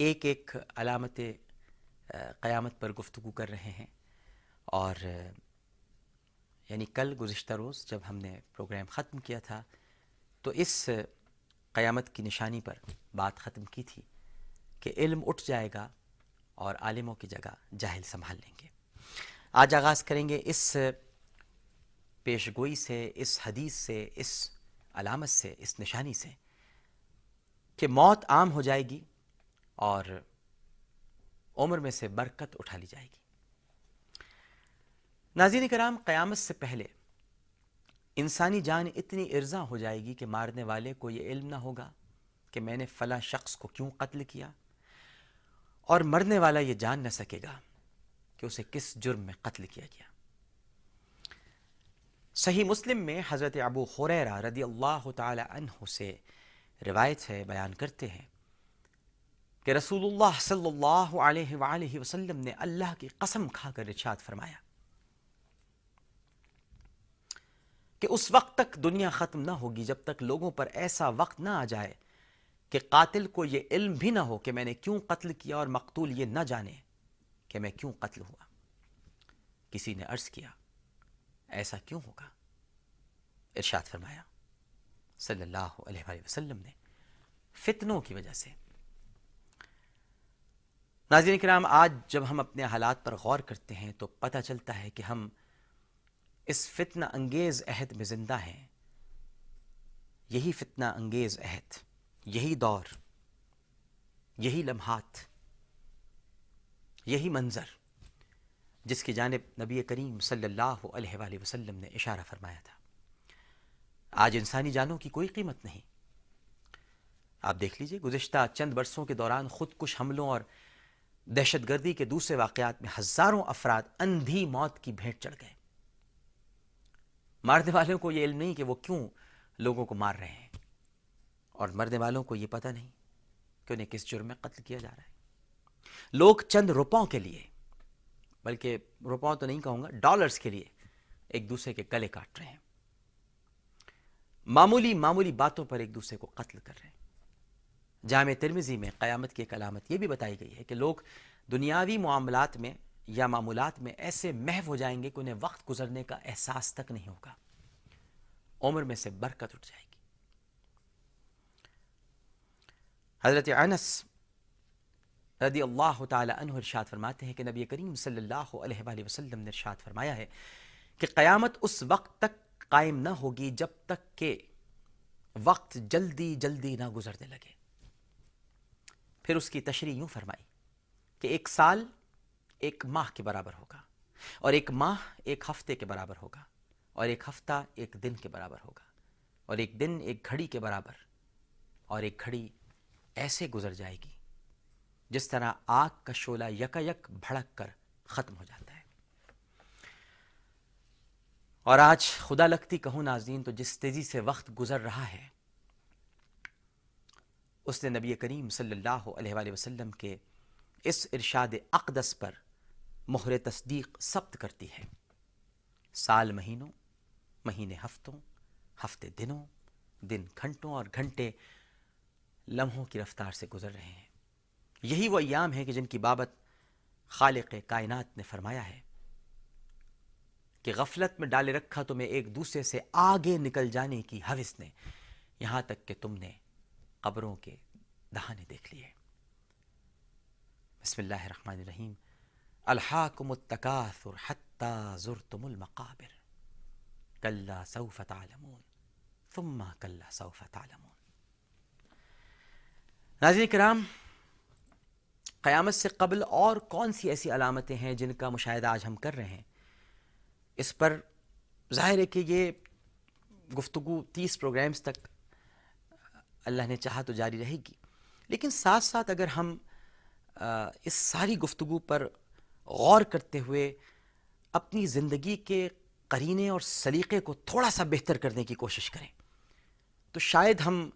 ایک ایک علامت قیامت پر گفتگو کر رہے ہیں اور یعنی کل گزشتہ روز جب ہم نے پروگرام ختم کیا تھا تو اس قیامت کی نشانی پر بات ختم کی تھی کہ علم اٹھ جائے گا اور عالموں کی جگہ جاہل سنبھال لیں گے۔ آج آغاز کریں گے اس پیش گوئی سے، اس حدیث سے، اس علامت سے، اس نشانی سے کہ موت عام ہو جائے گی اور عمر میں سے برکت اٹھا لی جائے گی۔ ناظرین کرام، قیامت سے پہلے انسانی جان اتنی ارزاں ہو جائے گی کہ مارنے والے کو یہ علم نہ ہوگا کہ میں نے فلاں شخص کو کیوں قتل کیا اور مرنے والا یہ جان نہ سکے گا کہ اسے کس جرم میں قتل کیا گیا۔ صحیح مسلم میں حضرت ابو حریرہ رضی اللہ تعالی عنہ سے روایت ہے، بیان کرتے ہیں۔ کہ رسول اللہ صلی اللہ علیہ وآلہ وسلم نے اللہ کی قسم کھا کر ارشاد فرمایا کہ اس وقت تک دنیا ختم نہ ہوگی جب تک لوگوں پر ایسا وقت نہ آ جائے کہ قاتل کو یہ علم بھی نہ ہو کہ میں نے کیوں قتل کیا اور مقتول یہ نہ جانے کہ میں کیوں قتل ہوا۔ کسی نے عرض کیا، ایسا کیوں ہوگا؟ ارشاد فرمایا، صلی اللہ علیہ وآلہ وسلم نے فتنوں کی وجہ سے ناظرین کرام، آج جب ہم اپنے حالات پر غور کرتے ہیں تو پتہ چلتا ہے کہ ہم اس فتنہ انگیز عہد میں زندہ ہیں۔ یہی فتنہ انگیز عہد، یہی دور، یہی لمحات، یہی منظر، جس کی جانب نبی کریم صلی اللہ علیہ وآلہ وسلم نے اشارہ فرمایا تھا۔ آج انسانی جانوں کی کوئی قیمت نہیں۔ آپ دیکھ لیجیے، گزشتہ چند برسوں کے دوران خود کش حملوں اور دہشت گردی کے دوسرے واقعات میں ہزاروں افراد اندھی موت کی بھیٹ چڑھ گئے۔ مارنے والوں کو یہ علم نہیں کہ وہ کیوں لوگوں کو مار رہے ہیں۔ اور مرنے والوں کو یہ پتہ نہیں کہ انہیں کس جرم میں قتل کیا جا رہا ہے۔ لوگ چند روپوں کے لیے، بلکہ روپوں تو نہیں کہوں گا، ڈالرز کے لیے ایک دوسرے کے گلے کاٹ رہے ہیں۔ معمولی معمولی باتوں پر ایک دوسرے کو قتل کر رہے ہیں۔ جامع ترمزی میں قیامت کی ایک علامت یہ بھی بتائی گئی ہے کہ لوگ دنیاوی معاملات میں یا معمولات میں ایسے محو ہو جائیں گے کہ انہیں وقت گزرنے کا احساس تک نہیں ہوگا۔ عمر میں سے برکت اٹھ جائے گی۔ حضرت انس رضی اللہ تعالی عنہ ارشاد فرماتے ہیں کہ نبی کریم صلی اللہ علیہ وآلہ وسلم نے ارشاد فرمایا ہے کہ قیامت اس وقت تک قائم نہ ہوگی جب تک کہ وقت جلدی جلدی نہ گزرنے لگے۔ پھر اس کی تشریح یوں فرمائی کہ ایک سال ایک ماہ کے برابر ہوگا اور ایک ماہ ایک ہفتے کے برابر ہوگا اور ایک ہفتہ ایک دن کے برابر ہوگا اور ایک دن ایک گھڑی کے برابر اور ایک گھڑی ایسے گزر جائے گی جس طرح آگ کا شولہ یکا یک بھڑک کر ختم ہو جاتا ہے۔ اور آج خدا لگتی کہوں ناظرین، تو جس تیزی سے وقت گزر رہا ہے اس نے نبی کریم صلی اللہ علیہ وآلہ وسلم کے اس ارشاد اقدس پر مہر تصدیق ثبت کرتی ہے۔ سال مہینوں، مہینے ہفتوں، ہفتے دنوں، دن گھنٹوں اور گھنٹے لمحوں کی رفتار سے گزر رہے ہیں۔ یہی وہ ایام ہیں کہ جن کی بابت خالق کائنات نے فرمایا ہے کہ غفلت میں ڈالے رکھا تمہیں ایک دوسرے سے آگے نکل جانے کی حوث نے، یہاں تک کہ تم نے قبروں کے دہانے دیکھ لیے۔ بسم اللہ الرحمن الرحیم۔ الحاکم التکاثر حتی زرتم المقابر۔ کلا سوف تعلمون۔ ثم کلا سوف تعلمون۔ ناظرین کرام، قیامت سے قبل اور کون سی ایسی علامتیں ہیں جن کا مشاہدہ آج ہم کر رہے ہیں؟ اس پر ظاہر ہے کہ یہ گفتگو تیس پروگرامز تک اللہ نے چاہا تو جاری رہے گی۔ لیکن ساتھ ساتھ اگر ہم اس ساری گفتگو پر غور کرتے ہوئے اپنی زندگی کے قرینے اور سلیقے کو تھوڑا سا بہتر کرنے کی کوشش کریں، تو شاید ہم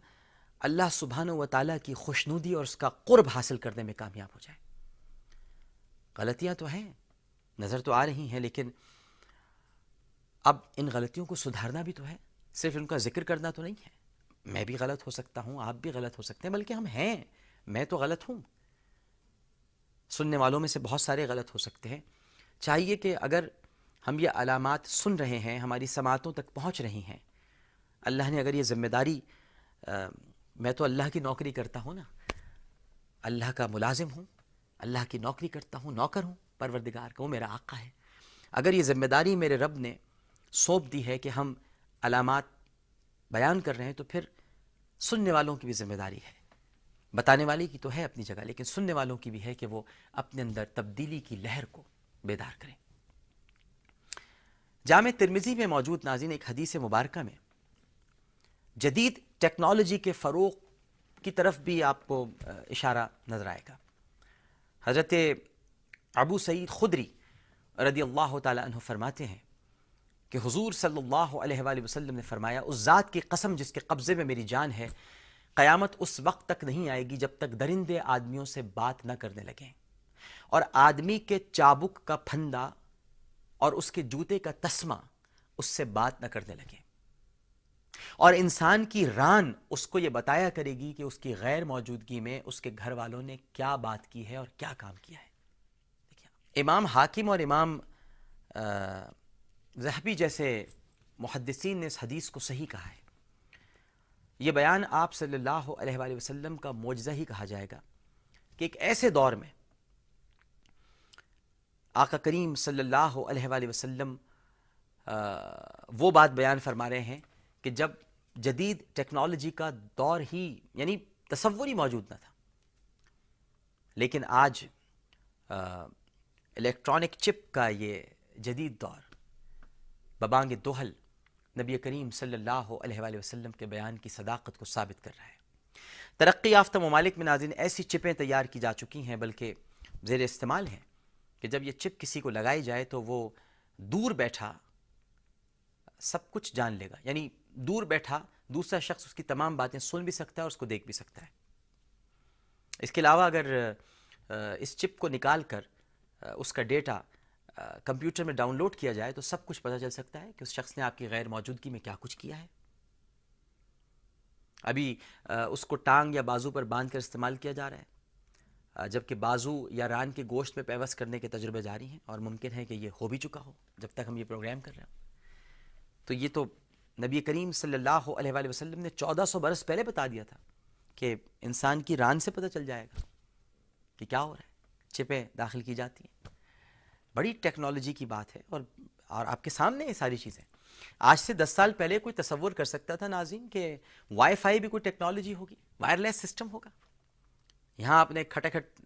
اللہ سبحانہ و تعالیٰ کی خوشنودی اور اس کا قرب حاصل کرنے میں کامیاب ہو جائیں۔ غلطیاں تو ہیں، نظر تو آ رہی ہیں، لیکن اب ان غلطیوں کو سدھارنا بھی تو ہے۔ صرف ان کا ذکر کرنا تو نہیں ہے۔ میں بھی غلط ہو سکتا ہوں، آپ بھی غلط ہو سکتے ہیں، بلکہ ہم ہیں، میں تو غلط ہوں۔ سننے والوں میں سے بہت سارے غلط ہو سکتے ہیں۔ چاہیے کہ اگر ہم یہ علامات سن رہے ہیں، ہماری سماعتوں تک پہنچ رہی ہیں، اللہ نے اگر یہ ذمہ داری میں تو اللہ کی نوکری کرتا ہوں نا۔ اللہ کا ملازم ہوں، اللہ کی نوکری کرتا ہوں، نوکر ہوں، پروردگار کا، وہ میرا آقا ہے۔ اگر یہ ذمہ داری میرے رب نے سونپ دی ہے کہ ہم علامات بیان کر رہے ہیں تو پھر سننے والوں کی بھی ذمہ داری ہے۔ بتانے والے کی تو ہے اپنی جگہ، لیکن سننے والوں کی بھی ہے کہ وہ اپنے اندر تبدیلی کی لہر کو بیدار کریں۔ جامع ترمیزی میں موجود ناظرین ایک حدیث مبارکہ میں جدید ٹیکنالوجی کے فروغ کی طرف بھی آپ کو اشارہ نظر آئے گا۔ حضرت ابو سعید خدری رضی اللہ تعالیٰ عنہ فرماتے ہیں کہ حضور صلی اللہ علیہ وآلہ وسلم نے فرمایا، اس ذات کی قسم جس کے قبضے میں میری جان ہے، قیامت اس وقت تک نہیں آئے گی جب تک درندے آدمیوں سے بات نہ کرنے لگیں۔ اور آدمی کے چابک کا پھندا اور اس کے جوتے کا تسمہ اس سے بات نہ کرنے لگیں۔ اور انسان کی ران اس کو یہ بتایا کرے گی کہ اس کی غیر موجودگی میں اس کے گھر والوں نے کیا بات کی ہے اور کیا کام کیا ہے۔ امام حاکم اور امام زہبی جیسے محدثین نے اس حدیث کو صحیح کہا ہے۔ یہ بیان آپ صلی اللہ علیہ وآلہ وسلم کا معجزہ ہی کہا جائے گا کہ ایک ایسے دور میں آقا کریم صلی اللہ علیہ وآلہ وسلم وہ بات بیان فرما رہے ہیں کہ جب جدید ٹیکنالوجی کا دور ہی یعنی تصور ہی موجود نہ تھا، لیکن آج الیکٹرانک چپ کا یہ جدید دور ببانگ دوہل نبی کریم صلی اللہ علیہ وآلہ وسلم کے بیان کی صداقت کو ثابت کر رہا ہے۔ ترقی یافتہ ممالک میں ناظرین ایسی چپیں تیار کی جا چکی ہیں، بلکہ زیر استعمال ہیں کہ جب یہ چپ کسی کو لگائی جائے تو وہ دور بیٹھا سب کچھ جان لے گا۔ یعنی دور بیٹھا دوسرا شخص اس کی تمام باتیں سن بھی سکتا ہے اور اس کو دیکھ بھی سکتا ہے۔ اس کے علاوہ اگر اس چپ کو نکال کر اس کا ڈیٹا کمپیوٹر میں ڈاؤن لوڈ کیا جائے تو سب کچھ پتہ چل سکتا ہے کہ اس شخص نے آپ کی غیر موجودگی میں کیا کچھ کیا ہے۔ ابھی اس کو ٹانگ یا بازو پر باندھ کر استعمال کیا جا رہا ہے۔ جبکہ بازو یا ران کے گوشت میں پیوست کرنے کے تجربے جاری ہیں اور ممکن ہے کہ یہ ہو بھی چکا ہو جب تک ہم یہ پروگرام کر رہے ہیں تو یہ تو نبی کریم صلی اللہ علیہ وآلہ وسلم نے چودہ سو برس پہلے بتا دیا تھا کہ انسان کی ران سے پتہ چل جائے گا کہ کیا ہو رہا ہے، چپیں داخل کی جاتی ہیں۔ بڑی ٹیکنالوجی کی بات ہے اور اور آپ کے سامنے یہ ساری چیزیں آج سے دس سال پہلے کوئی تصور کر سکتا تھا ناظرین کہ وائی فائی بھی کوئی ٹیکنالوجی ہوگی، وائرلیس سسٹم ہوگا۔ یہاں آپ نے کھٹا کھٹ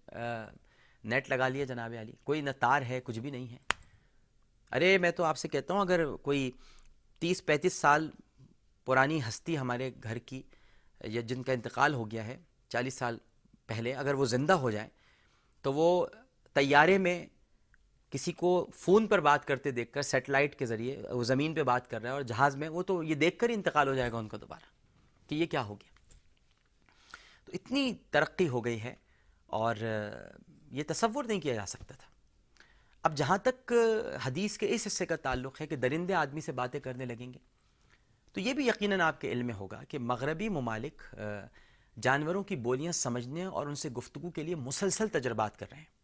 نیٹ لگا لیا جناب علی، کوئی نہ تار ہے، کچھ بھی نہیں ہے۔ ارے، میں تو آپ سے کہتا ہوں، اگر کوئی تیس پینتیس سال پرانی ہستی ہمارے گھر کی یا جن کا انتقال ہو گیا ہے، چالیس سال پہلے، اگر وہ زندہ ہو جائیں تو وہ طیارے میں کسی کو فون پر بات کرتے دیکھ کر، سیٹلائٹ کے ذریعے، وہ زمین پہ بات کر رہا ہے اور جہاز میں وہ تو یہ دیکھ کر ہی انتقال ہو جائے گا ان کا دوبارہ کہ یہ کیا ہو گیا۔ تو اتنی ترقی ہو گئی ہے اور یہ تصور نہیں کیا جا سکتا تھا۔ اب جہاں تک حدیث کے اس حصے کا تعلق ہے کہ درندے آدمی سے باتیں کرنے لگیں گے، تو یہ بھی یقیناً آپ کے علم میں ہوگا کہ مغربی ممالک جانوروں کی بولیاں سمجھنے اور ان سے گفتگو کے لیے مسلسل تجربات کر رہے ہیں۔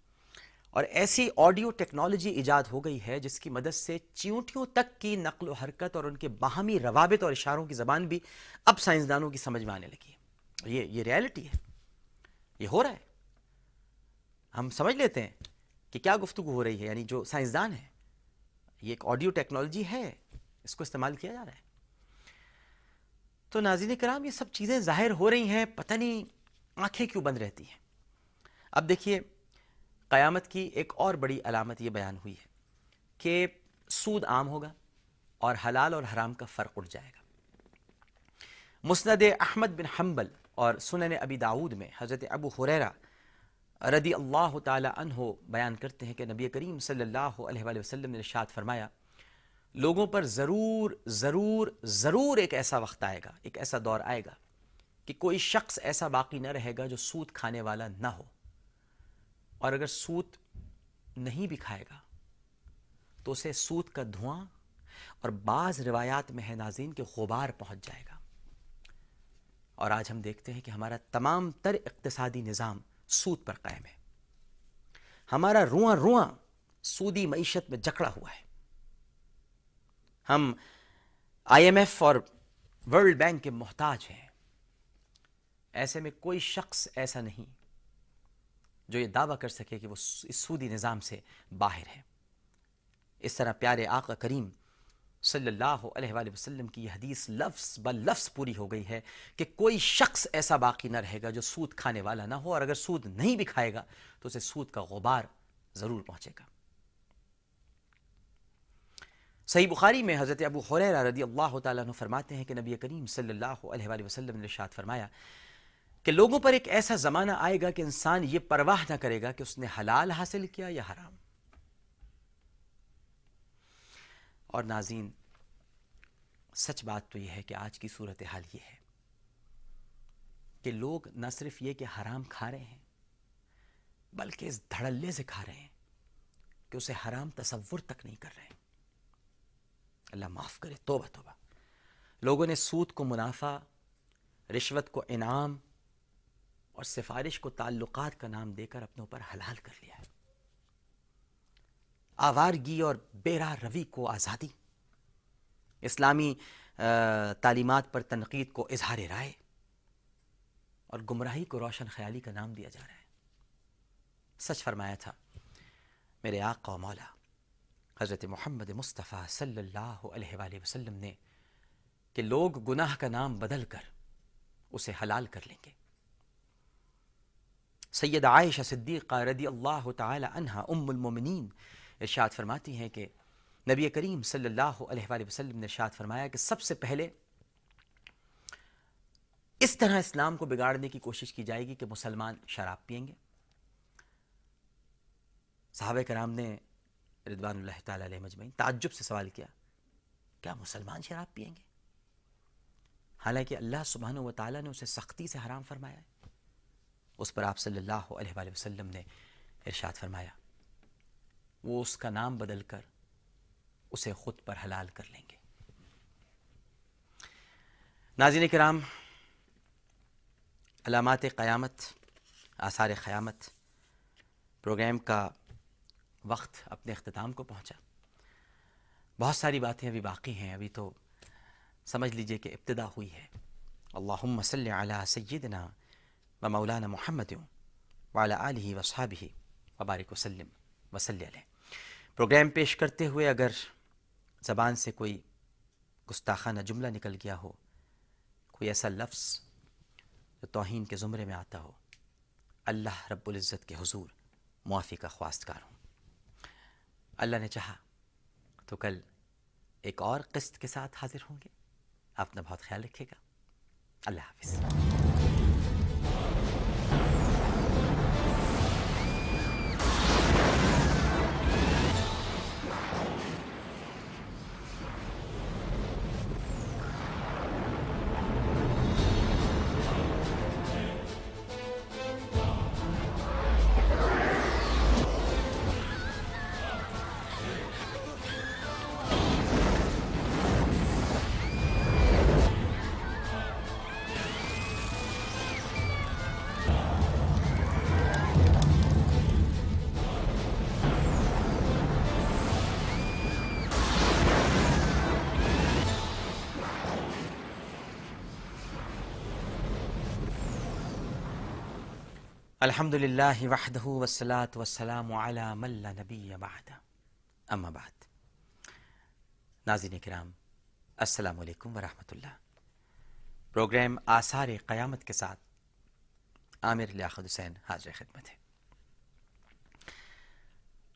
اور ایسی آڈیو ٹیکنالوجی ایجاد ہو گئی ہے جس کی مدد سے چیونٹیوں تک کی نقل و حرکت اور ان کے باہمی روابط اور اشاروں کی زبان بھی اب سائنسدانوں کی سمجھ میں آنے لگی ہے۔ یہ یہ ریالٹی ہے۔ یہ ہو رہا ہے۔ ہم سمجھ لیتے ہیں کہ کیا گفتگو ہو رہی ہے یعنی جو سائنسدان ہے یہ ایک آڈیو ٹیکنالوجی ہے، اس کو استعمال کیا جا رہا ہے۔ تو ناظرین کرام، یہ سب چیزیں ظاہر ہو رہی ہیں، پتہ نہیں آنکھیں کیوں بند رہتی ہیں۔ اب دیکھیے قیامت کی ایک اور بڑی علامت یہ بیان ہوئی ہے کہ سود عام ہوگا اور حلال اور حرام کا فرق اٹھ جائے گا۔ مسند احمد بن حنبل اور سنن ابی داود میں حضرت ابو حریرہ رضی اللہ تعالی عنہ بیان کرتے ہیں کہ نبی کریم صلی اللہ علیہ وآلہ وسلم نے ارشاد فرمایا، لوگوں پر ضرور ضرور ضرور ایک ایسا وقت آئے گا، ایک ایسا دور آئے گا کہ کوئی شخص ایسا باقی نہ رہے گا جو سود کھانے والا نہ ہو۔ اور اگر سوت نہیں بھی کھائے گا، تو اسے سوت کا دھواں اور بعض روایات میں ہے ناظرین کے غبار پہنچ جائے گا۔ اور آج ہم دیکھتے ہیں کہ ہمارا تمام تر اقتصادی نظام سود پر قائم ہے۔ ہمارا رواں رواں سودی معیشت میں جکڑا ہوا ہے۔ ہم آئی ایم ایف اور ورلڈ بینک کے محتاج ہیں۔ ایسے میں کوئی شخص ایسا نہیں۔ جو یہ دعویٰ کر سکے کہ وہ اس سودی نظام سے باہر ہے۔ اس طرح پیارے آقا کریم صلی اللہ علیہ وآلہ وسلم کی یہ حدیث لفظ بل لفظ پوری ہو گئی ہے کہ کوئی شخص ایسا باقی نہ رہے گا جو سود کھانے والا نہ ہو اور اگر سود نہیں بھی کھائے گا تو اسے سود کا غبار ضرور پہنچے گا۔ صحیح بخاری میں حضرت ابو حریرہ رضی اللہ تعالیٰ عنہ فرماتے ہیں کہ نبی کریم صلی اللہ علیہ وآلہ وسلم نے ارشاد فرمایا کہ لوگوں پر ایک ایسا زمانہ آئے گا کہ انسان یہ پرواہ نہ کرے گا کہ اس نے حلال حاصل کیا یا حرام۔ اور ناظرین، سچ بات تو یہ ہے کہ آج کی صورتحال یہ ہے کہ لوگ نہ صرف یہ کہ حرام کھا رہے ہیں، بلکہ اس دھڑلے سے کھا رہے ہیں کہ اسے حرام تصور تک نہیں کر رہے ہیں۔ اللہ معاف کرے، توبہ توبہ۔ لوگوں نے سود کو منافع، رشوت کو انعام اور سفارش کو تعلقات کا نام دے کر اپنے اوپر حلال کر لیا ہے۔ آوارگی اور بیرا روی کو آزادی۔ اسلامی تعلیمات پر تنقید کو اظہار رائے۔ اور گمراہی کو روشن خیالی کا نام دیا جا رہا ہے۔ سچ فرمایا تھا، میرے آقا و مولا، حضرت محمد مصطفیٰ صلی اللہ علیہ وآلہ وسلم نے کہ لوگ گناہ کا نام بدل کر اسے حلال کر لیں گے۔ سید عائشہ صدیقہ رضی اللہ تعالی عنہ ام المومنین ارشاد فرماتی ہیں کہ نبی کریم صلی اللہ علیہ وآلہ وسلم نے ارشاد فرمایا کہ سب سے پہلے اس طرح اسلام کو بگاڑنے کی کوشش کی جائے گی کہ مسلمان شراب پئیں گے۔ صحابہ کرام نے ردوان اللہ تعالی علیہ مجمعین تعجب سے سوال کیا کیا مسلمان شراب پئیں گے؟ حالانکہ اللہ سبحانہ و تعالیٰ نے اسے سختی سے حرام فرمایا ہے۔ اس پر آپ صلی اللہ علیہ وآلہ وسلم نے ارشاد فرمایا۔ وہ اس کا نام بدل کر اسے خود پر حلال کر لیں گے۔ ناظرین کرام، علامات قیامت، آثار قیامت پروگرام کا وقت اپنے اختتام کو پہنچا۔ بہت ساری باتیں ابھی باقی ہیں، ابھی تو سمجھ لیجیے کہ ابتدا ہوئی ہے۔ اللہم صلی علی سیدنا و مولانا محمد وعلی آلہ وصحابہ وبارک وسلم وسلی علیہ۔ پروگرام پیش کرتے ہوئے اگر زبان سے کوئی گستاخانہ جملہ نکل گیا ہو، کوئی ایسا لفظ جو توہین کے زمرے میں آتا ہو، اللہ رب العزت کے حضور معافی کا خواستگار ہوں۔ اللہ نے چاہا تو کل ایک اور قسط کے ساتھ حاضر ہوں گے۔ اپنا بہت خیال رکھے گا۔ اللہ حافظ۔ الحمد للہ وحدہ والصلاة والسلام علی من لا نبی بعد. اما بعد. ناظرین کرام، السلام علیکم ورحمۃ اللہ. پروگرام آثار قیامت کے ساتھ عامر لیاقت حسین حاضر خدمت ہے.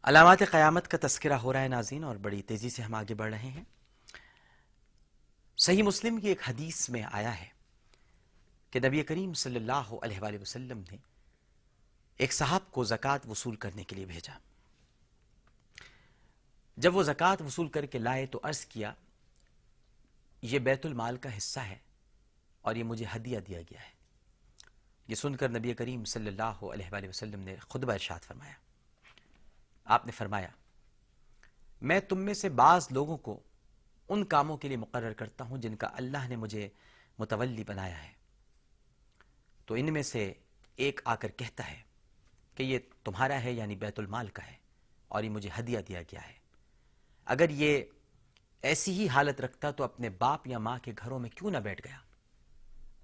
علامات قیامت کا تذکرہ ہو رہا ہے ناظرین اور بڑی تیزی سے ہم آگے بڑھ رہے ہیں. صحیح مسلم کی ایک حدیث میں آیا ہے کہ نبی کریم صلی اللہ علیہ وآلہ وسلم نے ایک صاحب کو زکوٰۃ وصول کرنے کے لیے بھیجا۔ جب وہ زکوٰۃ وصول کر کے لائے تو عرض کیا، یہ بیت المال کا حصہ ہے اور یہ مجھے ہدیہ دیا گیا ہے۔ یہ سن کر نبی کریم صلی اللہ علیہ وآلہ وسلم نے خطبہ ارشاد فرمایا۔ آپ نے فرمایا، میں تم میں سے بعض لوگوں کو ان کاموں کے لیے مقرر کرتا ہوں جن کا اللہ نے مجھے متولی بنایا ہے۔ تو ان میں سے ایک آ کر کہتا ہے کہ یہ تمہارا ہے یعنی بیت المال کا ہے اور یہ مجھے ہدیہ دیا گیا ہے۔ اگر یہ ایسی ہی حالت رکھتا تو اپنے باپ یا ماں کے گھروں میں کیوں نہ بیٹھ گیا؟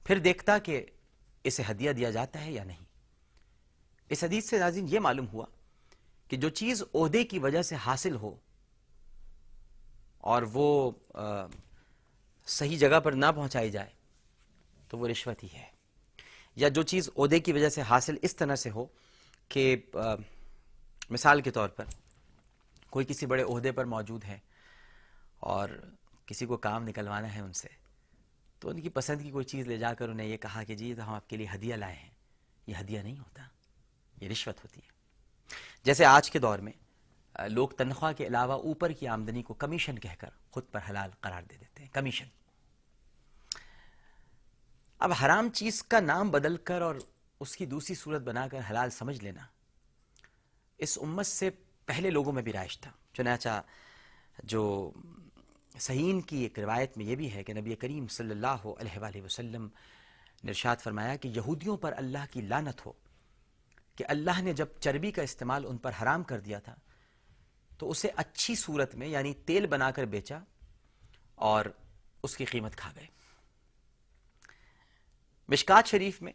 پھر دیکھتا کہ اسے ہدیہ دیا جاتا ہے یا نہیں۔ اس حدیث سے ناظرین یہ معلوم ہوا کہ جو چیز عہدے کی وجہ سے حاصل ہو اور وہ صحیح جگہ پر نہ پہنچائی جائے تو وہ رشوت ہی ہے۔ یا جو چیز عہدے کی وجہ سے حاصل اس طرح سے ہو کہ مثال کے طور پر کوئی کسی بڑے عہدے پر موجود ہے اور کسی کو کام نکلوانا ہے ان سے، تو ان کی پسند کی کوئی چیز لے جا کر انہیں یہ کہا کہ جی تو ہم آپ کے لیے ہدیہ لائے ہیں۔ یہ ہدیہ نہیں ہوتا، یہ رشوت ہوتی ہے۔ جیسے آج کے دور میں لوگ تنخواہ کے علاوہ اوپر کی آمدنی کو کمیشن کہہ کر خود پر حلال قرار دے دیتے ہیں، کمیشن۔ اب حرام چیز کا نام بدل کر اور اس کی دوسری صورت بنا کر حلال سمجھ لینا۔ اس امت سے پہلے لوگوں میں بھی رائش تھا۔ چنانچہ جو صحیح کی ایک روایت میں یہ بھی ہے کہ نبی کریم صلی اللہ علیہ وآلہ وسلم نرشاد فرمایا کہ یہودیوں پر اللہ کی لانت ہو، کہ اللہ نے جب چربی کا استعمال ان پر حرام کر دیا تھا، تو اسے اچھی صورت میں یعنی تیل بنا کر بیچا اور اس کی قیمت کھا گئے۔ مشکات شریف میں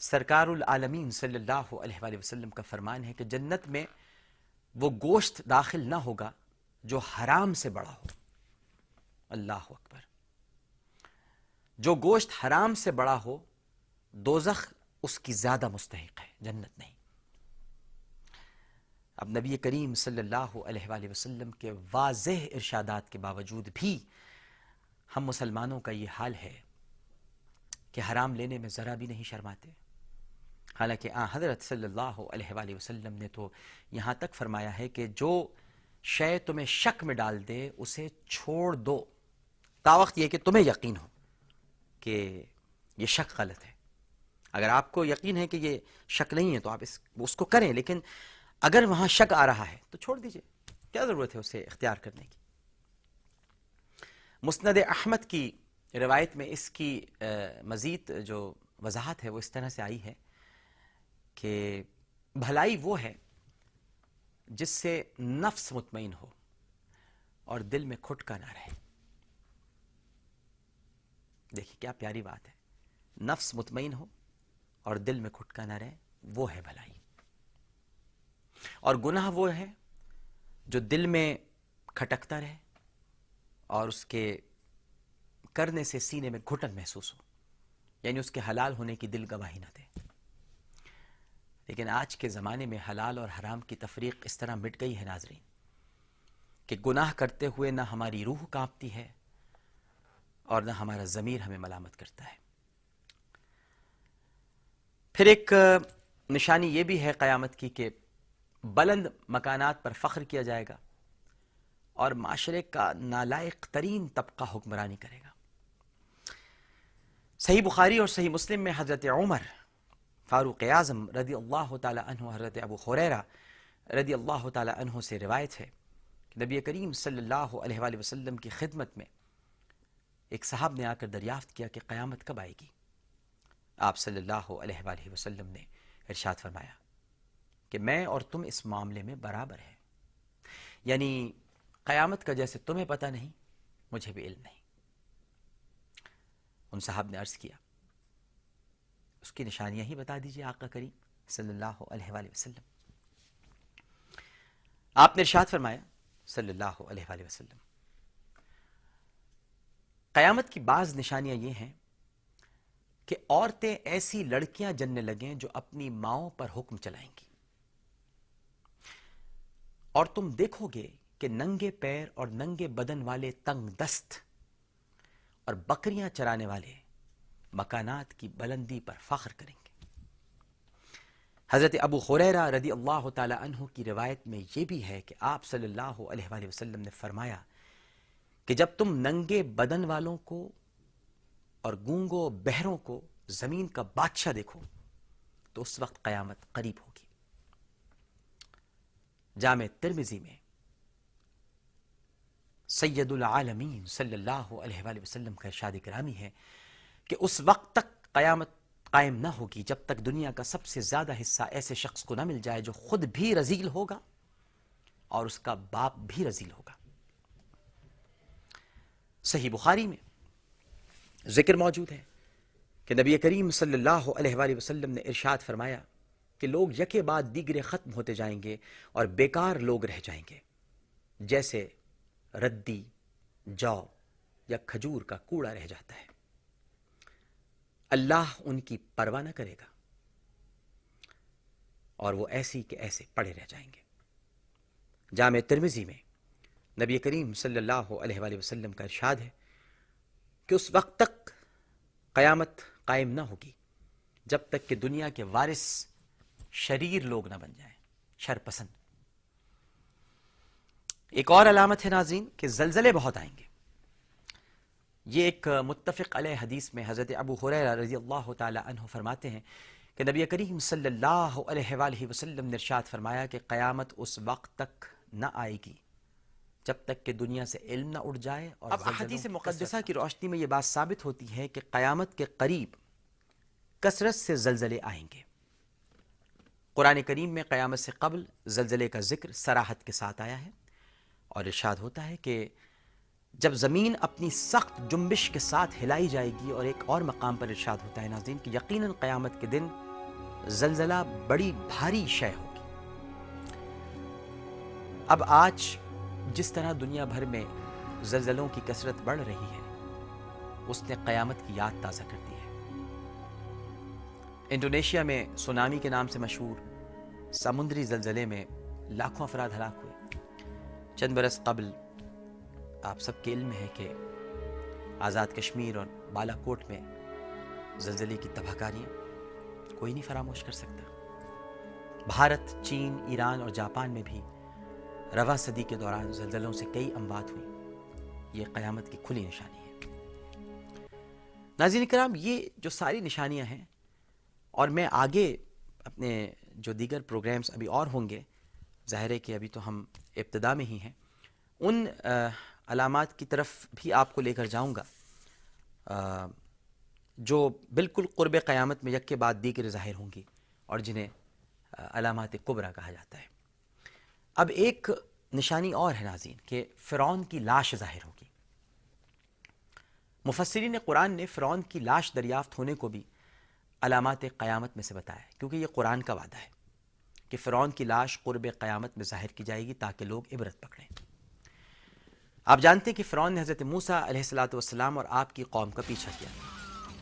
سرکار العالمین صلی اللہ علیہ وآلہ وسلم کا فرمان ہے کہ جنت میں وہ گوشت داخل نہ ہوگا جو حرام سے بڑا ہو۔ اللہ اکبر۔ جو گوشت حرام سے بڑا ہو، دوزخ اس کی زیادہ مستحق ہے، جنت نہیں۔ اب نبی کریم صلی اللہ علیہ وآلہ وسلم کے واضح ارشادات کے باوجود بھی ہم مسلمانوں کا یہ حال ہے کہ حرام لینے میں ذرا بھی نہیں شرماتے۔ حالانکہ آ، حضرت صلی اللہ علیہ وآلہ وسلم نے تو یہاں تک فرمایا ہے کہ جو شے تمہیں شک میں ڈال دے، اسے چھوڑ دو۔ تا وقت یہ کہ تمہیں یقین ہو کہ یہ شک غلط ہے۔ اگر آپ کو یقین ہے کہ یہ شک نہیں ہے تو آپ اس اس کو کریں، لیکن اگر وہاں شک آ رہا ہے تو چھوڑ دیجیے۔ کیا ضرورت ہے اسے اختیار کرنے کی؟ مسند احمد کی روایت میں اس کی مزید جو وضاحت ہے وہ اس طرح سے آئی ہے۔ کہ بھلائی وہ ہے جس سے نفس مطمئن ہو اور دل میں کھٹ کا نہ رہے۔ دیکھیے کیا پیاری بات ہے۔ نفس مطمئن ہو اور دل میں کھٹ کا نہ رہے، وہ ہے بھلائی۔ اور گناہ وہ ہے جو دل میں کھٹکتا رہے اور اس کے کرنے سے سینے میں گھٹن محسوس ہو یعنی اس کے حلال ہونے کی دل گواہی نہ دے۔ لیکن آج کے زمانے میں حلال اور حرام کی تفریق اس طرح مٹ گئی ہے ناظرین، کہ گناہ کرتے ہوئے نہ ہماری روح کانپتی ہے اور نہ ہمارا ضمیر ہمیں ملامت کرتا ہے۔ پھر ایک نشانی یہ بھی ہے قیامت کی کہ بلند مکانات پر فخر کیا جائے گا اور معاشرے کا نالائق ترین طبقہ حکمرانی کرے گا۔ صحیح بخاری اور صحیح مسلم میں حضرت عمر فاروق اعظم رضی اللہ تعالی عنہ حضرت ابو خریرہ رضی اللہ تعالی عنہ سے روایت ہے کہ نبی کریم صلی اللہ علیہ وآلہ وسلم کی خدمت میں ایک صاحب نے آ کر دریافت کیا کہ قیامت کب آئے گی؟ آپ صلی اللہ علیہ وآلہ وسلم نے ارشاد فرمایا کہ میں اور تم اس معاملے میں برابر ہیں۔ یعنی قیامت کا جیسے تمہیں پتہ نہیں، مجھے بھی علم نہیں۔ ان صاحب نے عرض کیا اس کی نشانیاں ہی بتا دیجیے آقا کریم صلی اللہ علیہ وآلہ وسلم۔ آپ نے ارشاد فرمایا صلی اللہ علیہ وآلہ وسلم۔ قیامت کی بعض نشانیاں یہ ہیں کہ عورتیں ایسی لڑکیاں جننے لگیں جو اپنی ماؤں پر حکم چلائیں گی۔ اور تم دیکھو گے کہ ننگے پیر اور ننگے بدن والے تنگ دست اور بکریاں چرانے والے مکانات کی بلندی پر فخر کریں گے۔ حضرت ابو خریرہ رضی اللہ تعالی عنہ کی روایت میں یہ بھی ہے کہ آپ صلی اللہ علیہ وآلہ وسلم نے فرمایا کہ جب تم ننگے بدن والوں کو اور گونگو بہروں کو زمین کا بادشاہ دیکھو، تو اس وقت قیامت قریب ہوگی۔ جامع ترمزی میں سید العالمین صلی اللہ علیہ وآلہ وسلم کا ارشاد کرامی ہے کہ اس وقت تک قیامت قائم نہ ہوگی جب تک دنیا کا سب سے زیادہ حصہ ایسے شخص کو نہ مل جائے جو خود بھی رزیل ہوگا اور اس کا باپ بھی رزیل ہوگا۔ صحیح بخاری میں ذکر موجود ہے کہ نبی کریم صلی اللہ علیہ وآلہ وسلم نے ارشاد فرمایا کہ لوگ یکے بعد دیگرے ختم ہوتے جائیں گے اور بیکار لوگ رہ جائیں گے۔ جیسے ردی، جو یا کھجور کا کوڑا رہ جاتا ہے۔ اللہ ان کی پرواہ نہ کرے گا۔ اور وہ ایسی کہ ایسے پڑے رہ جائیں گے۔ جامع ترمزی میں نبی کریم صلی اللہ علیہ وآلہ وسلم کا ارشاد ہے کہ اس وقت تک قیامت قائم نہ ہوگی، جب تک کہ دنیا کے وارث شریر لوگ نہ بن جائیں شر پسند ایک اور علامت ہے ناظرین کہ زلزلے بہت آئیں گے۔ یہ ایک متفق علیہ حدیث میں حضرت ابو حریرہ رضی اللہ تعالی عنہ فرماتے ہیں کہ نبی کریم صلی اللہ علیہ وآلہ وسلم نے ارشاد فرمایا کہ قیامت اس وقت تک نہ آئے گی جب تک کہ دنیا سے علم نہ اڑ جائے اور اب حدیث مقدسہ کی روشنی میں یہ بات ثابت ہوتی ہے کہ قیامت کے قریب کثرت سے زلزلے آئیں گے۔ قرآن کریم میں قیامت سے قبل زلزلے کا ذکر سراحت کے ساتھ آیا ہے اور ارشاد ہوتا ہے کہ جب زمین اپنی سخت جنبش کے ساتھ ہلائی جائے گی اور ایک اور مقام پر ارشاد ہوتا ہے ناظرین کہ یقیناً قیامت کے دن زلزلہ بڑی بھاری شے ہوگی۔ اب آج جس طرح دنیا بھر میں زلزلوں کی کثرت بڑھ رہی ہے، اس نے قیامت کی یاد تازہ کر دی ہے۔ انڈونیشیا میں سونامی کے نام سے مشہور سمندری زلزلے میں لاکھوں افراد ہلاک ہوئے۔ چند برس قبل آپ سب کے علم ہے کہ آزاد کشمیر اور بالا کوٹ میں زلزلے کی تباہ کاریاں کوئی نہیں فراموش کر سکتا۔ بھارت، چین، ایران اور جاپان میں بھی روا صدی کے دوران زلزلوں سے کئی اموات ہوئی یہ قیامت کی کھلی نشانی ہے۔ ناظرین کرام، یہ جو ساری نشانیاں ہیں اور میں آگے اپنے جو دیگر پروگرامز ابھی اور ہوں گے، ظاہر ہے کہ ابھی تو ہم ابتدا میں ہی ہیں، ان علامات کی طرف بھی آپ کو لے کر جاؤں گا۔ جو بالکل قرب قیامت میں یک کے بعد دیگر ظاہر ہوں گی اور جنہیں علامات قبرہ کہا جاتا ہے۔ اب ایک نشانی اور ہے ناظرین کہ فرعون کی لاش ظاہر ہوگی۔ مفسرین قرآن نے فرعون کی لاش دریافت ہونے کو بھی علامات قیامت میں سے بتایا ہے، کیونکہ یہ قرآن کا وعدہ ہے کہ فرعون کی لاش قرب قیامت میں ظاہر کی جائے گی تاکہ لوگ عبرت پکڑیں۔ آپ جانتے ہیں کہ فرعون نے حضرت موسیٰ علیہ السلاۃ والسلام اور آپ کی قوم کا پیچھا کیا۔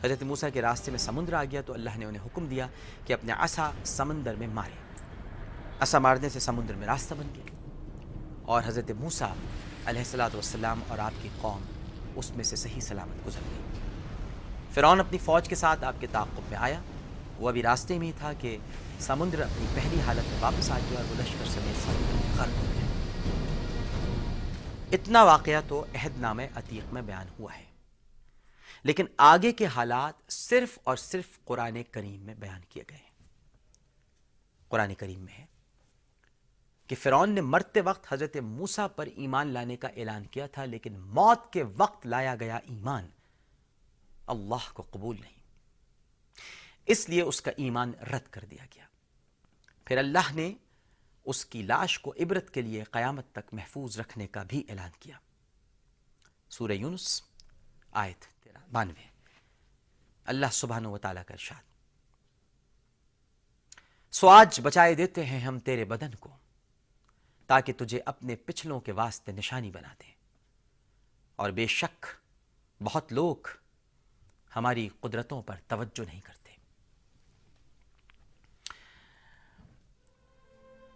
حضرت موسیٰ کے راستے میں سمندر آ گیا تو اللہ نے انہیں حکم دیا کہ اپنے عصا سمندر میں مارے۔ عصا مارنے سے سمندر میں راستہ بن گیا۔ اور حضرت موسیٰ علیہ السلاۃ والسلام اور آپ کی قوم اس میں سے صحیح سلامت گزر گئی۔ فرعون اپنی فوج کے ساتھ آپ کے تعاقب میں آیا۔ وہ ابھی راستے میں ہی تھا کہ سمندر اپنی پہلی حالت میں واپس آ گیا اور وہ لشکر سمیت سمندر غرق ہو گیا۔ اتنا واقعہ تو عہد نامہ عتیق میں بیان ہوا ہے۔ لیکن آگے کے حالات صرف اور صرف قرآن کریم میں بیان کیے گئے ہیں۔ قرآن کریم میں ہے کہ فرعون نے مرتے وقت حضرت موسیٰ پر ایمان لانے کا اعلان کیا تھا، لیکن موت کے وقت لایا گیا ایمان اللہ کو قبول نہیں۔ اس لیے اس کا ایمان رد کر دیا گیا۔ پھر اللہ نے اس کی لاش کو عبرت کے لیے قیامت تک محفوظ رکھنے کا بھی اعلان کیا۔ سورہ یونس، آیت بانوے اللہ سبحانہ و تعالیٰ کا ارشاد۔ سو آج بچائے دیتے ہیں ہم تیرے بدن کو، تاکہ تجھے اپنے پچھلوں کے واسطے نشانی بنا دیں۔ اور بے شک بہت لوگ ہماری قدرتوں پر توجہ نہیں کرتے۔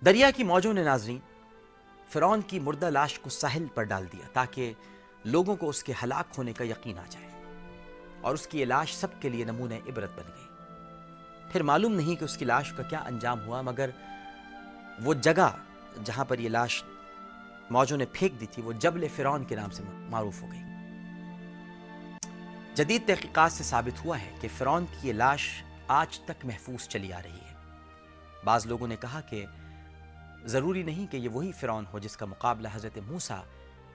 دریا کی موجوں نے ناظرین، فرعون کی مردہ لاش کو ساحل پر ڈال دیا تاکہ لوگوں کو اس کے ہلاک ہونے کا یقین آ جائے اور اس کی یہ لاش سب کے لیے نمونہ عبرت بن گئی۔ پھر معلوم نہیں کہ اس کی لاش کا کیا انجام ہوا، مگر وہ جگہ جہاں پر یہ لاش موجوں نے پھینک دی تھی، وہ جبل فرعون کے نام سے معروف ہو گئی۔ جدید تحقیقات سے ثابت ہوا ہے کہ فرعون کی یہ لاش آج تک محفوظ چلی آ رہی ہے۔ بعض لوگوں نے کہا کہ ضروری نہیں کہ یہ وہی فرعون ہو جس کا مقابلہ حضرت موسیٰ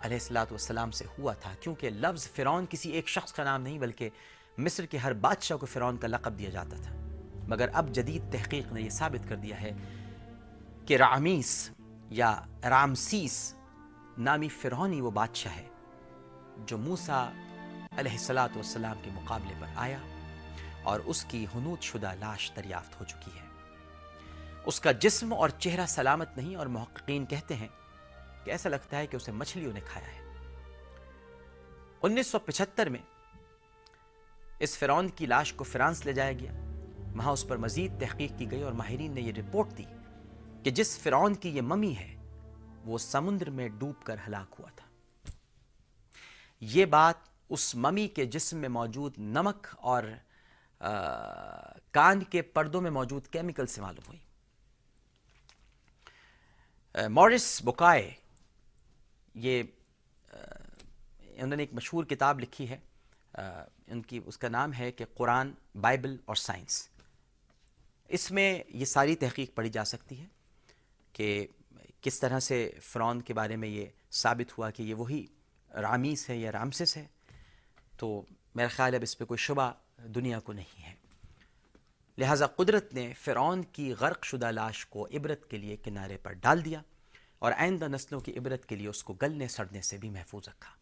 علیہ السلاۃ والسلام سے ہوا تھا، کیونکہ لفظ فرعون کسی ایک شخص کا نام نہیں، بلکہ مصر کے ہر بادشاہ کو فرعون کا لقب دیا جاتا تھا۔ مگر اب جدید تحقیق نے یہ ثابت کر دیا ہے کہ رامیس یا رامسیس نامی فرعونی وہ بادشاہ ہے جو موسا علیہ السلاۃ والسلام کے مقابلے پر آیا اور اس کی حنوت شدہ لاش دریافت ہو چکی ہے۔ اس کا جسم اور چہرہ سلامت نہیں اور محققین کہتے ہیں کہ ایسا لگتا ہے کہ اسے مچھلیوں نے کھایا ہے۔ انیس سو پچہتر میں اس فرعون کی لاش کو فرانس لے جایا گیا۔ وہاں اس پر مزید تحقیق کی گئی اور ماہرین نے یہ رپورٹ دی کہ جس فرعون کی یہ ممی ہے، وہ سمندر میں ڈوب کر ہلاک ہوا تھا۔ یہ بات اس ممی کے جسم میں موجود نمک اور کان کے پردوں میں موجود کیمیکل سے معلوم ہوئی۔ مورس بکائے یہ انہوں نے ایک مشہور کتاب لکھی ہے ان کی، اس کا نام ہے کہ قرآن، بائبل اور سائنس۔ اس میں یہ ساری تحقیق پڑھی جا سکتی ہے کہ کس طرح سے فرون کے بارے میں یہ ثابت ہوا کہ یہ وہی رامیس ہے یا رامسس ہے۔ تو میرا خیال اب اس پہ کوئی شبہ دنیا کو نہیں ہے۔ لہٰذا قدرت نے فرعون کی غرق شدہ لاش کو عبرت کے لیے کنارے پر ڈال دیا اور آئندہ نسلوں کی عبرت کے لیے اس کو گلنے سڑنے سے بھی محفوظ رکھا۔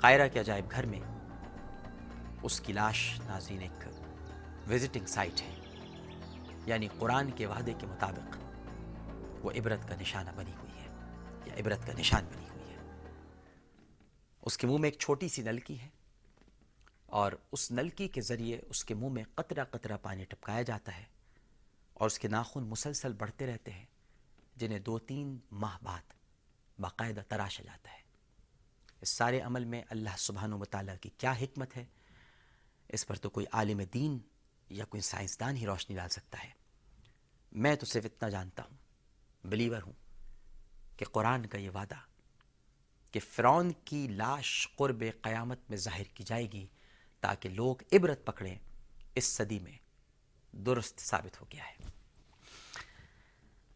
قائرہ کے عجائب گھر میں اس کی لاش ناظرین ایک وزٹنگ سائٹ ہے یعنی قرآن کے وعدے کے مطابق وہ عبرت کا نشانہ بنی ہوئی ہے، یا عبرت کا نشان بنی ہوئی ہے۔ اس کے منہ میں ایک چھوٹی سی نلکی ہے۔ اور اس نلکی کے ذریعے اس کے منہ میں قطرہ قطرہ پانی ٹپکایا جاتا ہے اور اس کے ناخن مسلسل بڑھتے رہتے ہیں، جنہیں دو تین ماہ بعد باقاعدہ تراشا جاتا ہے۔ اس سارے عمل میں اللہ سبحانہ و تعالیٰ کی کیا حکمت ہے؟ اس پر تو کوئی عالم دین یا کوئی سائنسدان ہی روشنی ڈال سکتا ہے۔ میں تو صرف اتنا جانتا ہوں، بلیور ہوں کہ قرآن کا یہ وعدہ کہ فرعون کی لاش قرب قیامت میں ظاہر کی جائے گی تاکہ لوگ عبرت پکڑیں اس صدی میں۔ درست ثابت ہو گیا ہے۔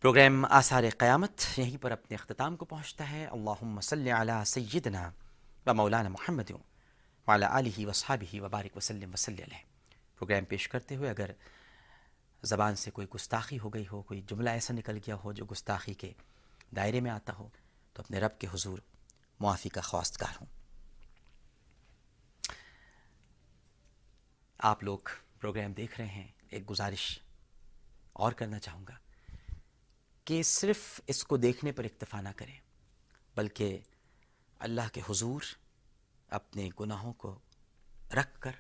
پروگرام آثار قیامت یہیں پر اپنے اختتام کو پہنچتا ہے۔ اللہم صلی علی سیدنا و مولانا محمد وعلی آلہ وصحابہ وبارک وسلم وسلی علیہ۔ پروگرام پیش کرتے ہوئے اگر زبان سے کوئی گستاخی ہو گئی ہو، کوئی جملہ ایسا نکل گیا ہو جو گستاخی کے دائرے میں آتا ہو، تو اپنے رب کے حضور معافی کا خواستگار ہوں۔ آپ لوگ پروگرام دیکھ رہے ہیں، ایک گزارش اور کرنا چاہوں گا کہ صرف اس کو دیکھنے پر اکتفا نہ کریں، بلکہ اللہ کے حضور اپنے گناہوں کو رکھ کر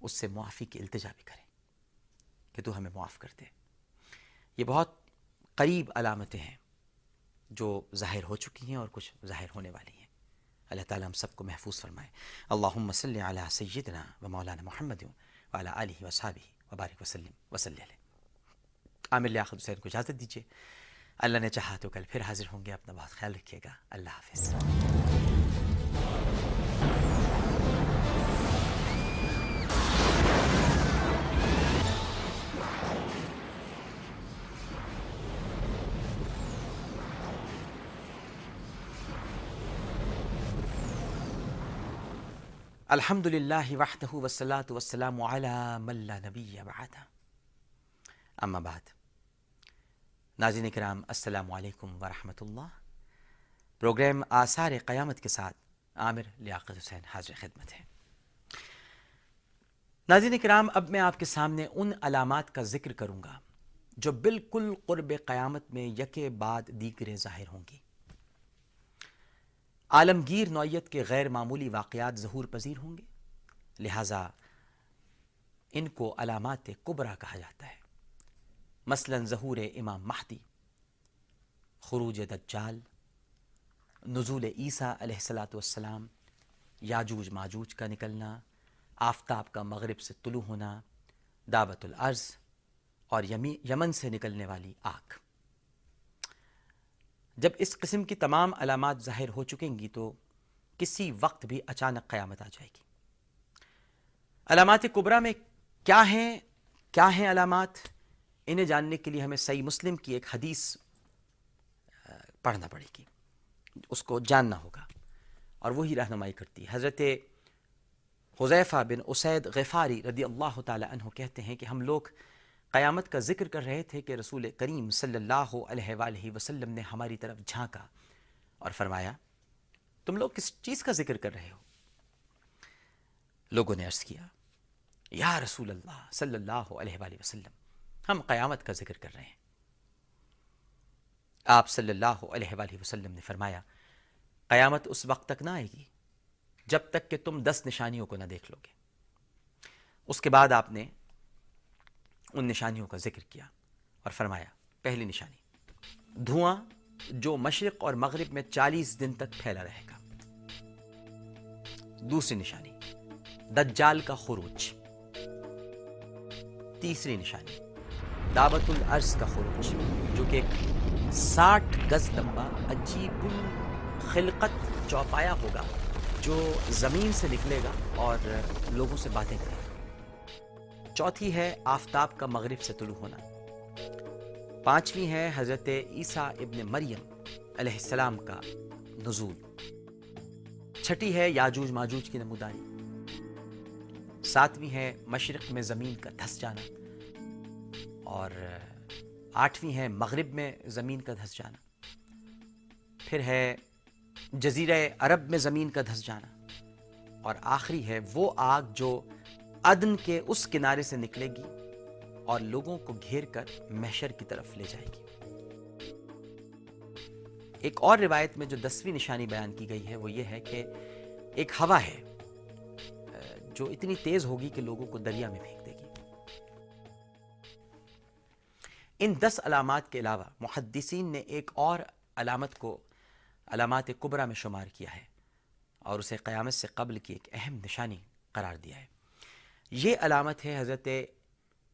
اس سے معافی کی التجا بھی کریں کہ تو ہمیں معاف کر دے۔ یہ بہت قریب علامتیں ہیں جو ظاہر ہو چکی ہیں اور کچھ ظاہر ہونے والی ہیں۔ اللہ تعالیٰ ہم سب کو محفوظ فرمائے۔ اللہ صلی علی سیدنا و مولانا محمد وعلی علیہ وصحابہ وبارک وسلم وسلی علیہ۔ عامر لیاقت حسین کو اجازت دیجیے اللہ نے چاہا تو کل پھر حاضر ہوں گے، اپنا بہت خیال رکھیے گا۔ اللہ حافظ۔ الحمد للہ وحدہ وسلاۃ وسلام علی ملا نبی بعد اما بعد ناظرین کرام السلام علیکم ورحمۃ اللہ پروگرام آثار قیامت کے ساتھ عامر لیاقت حسین حاضر خدمت ہے ناظرین کرام اب میں آپ کے سامنے ان علامات کا ذکر کروں گا جو بالکل قرب قیامت میں یکے بعد دیگرے ظاہر ہوں گی۔ عالمگیر نوعیت کے غیر معمولی واقعات ظہور پذیر ہوں گے؟ لہٰذا ان کو علامات کبرا کہا جاتا ہے۔ مثلا ظہور امام مہدی، خروج دجال، نزول عیسیٰ علیہ السلاۃ والسلام، یاجوج ماجوج کا نکلنا، آفتاب کا مغرب سے طلوع ہونا، دعوت العرض اور یمن سے نکلنے والی آنکھ جب اس قسم کی تمام علامات ظاہر ہو چکیں گی تو کسی وقت بھی اچانک قیامت آ جائے گی۔ علامات کبرا میں کیا ہیں؟ کیا ہیں علامات؟ انہیں جاننے کے لیے ہمیں صحیح مسلم کی ایک حدیث پڑھنا پڑے گی۔ اس کو جاننا ہوگا۔ اور وہی رہنمائی کرتی ہے۔ حضرت حذیفہ بن اسید غفاری رضی اللہ تعالی عنہ کہتے ہیں کہ ہم لوگ قیامت کا ذکر کر رہے تھے کہ رسول کریم صلی اللہ علیہ وآلہ وسلم نے ہماری طرف جھانکا اور فرمایا، تم لوگ کس چیز کا ذکر کر رہے ہو؟ لوگوں نے عرض کیا، یا رسول اللہ صلی اللہ علیہ وآلہ وسلم، ہم قیامت کا ذکر کر رہے ہیں۔ آپ صلی اللہ علیہ وآلہ وسلم نے فرمایا، قیامت اس وقت تک نہ آئے گی جب تک کہ تم دس نشانیوں کو نہ دیکھ لو گے اس کے بعد آپ نے ان نشانیوں کا ذکر کیا اور فرمایا، پہلی نشانی، دھواں جو مشرق اور مغرب میں چالیس دن تک پھیلا رہے گا۔ دوسری نشانی، دجال کا خروج۔ تیسری نشانی، دعوت العرض کا خروج، جو کہ ایک ساٹھ گز لمبا، عجیب خلقت چوپایا ہوگا، جو زمین سے نکلے گا اور لوگوں سے باتیں کرے گا۔ چوتھی ہے آفتاب کا مغرب سے طلوع ہونا۔ پانچویں ہے حضرت عیسیٰ ابن مریم علیہ السلام کا نزول۔ چھٹی ہے یاجوج ماجوج کی نموداری۔ ساتویں ہے مشرق میں زمین کا دھس جانا۔ اور آٹھویں ہے مغرب میں زمین کا دھس جانا۔ پھر ہے جزیرہ عرب میں زمین کا دھس جانا۔ اور آخری ہے وہ آگ جو عدن کے اس کنارے سے نکلے گی اور لوگوں کو گھیر کر محشر کی طرف لے جائے گی۔ ایک اور روایت میں جو دسویں نشانی بیان کی گئی ہے وہ یہ ہے کہ ایک ہوا ہے، جو اتنی تیز ہوگی کہ لوگوں کو دریا میں پھینک دے گی۔ ان دس علامات کے علاوہ محدثین نے ایک اور علامت کو علامات قبرہ میں شمار کیا ہے اور اسے قیامت سے قبل کی ایک اہم نشانی قرار دیا ہے۔ یہ علامت ہے حضرت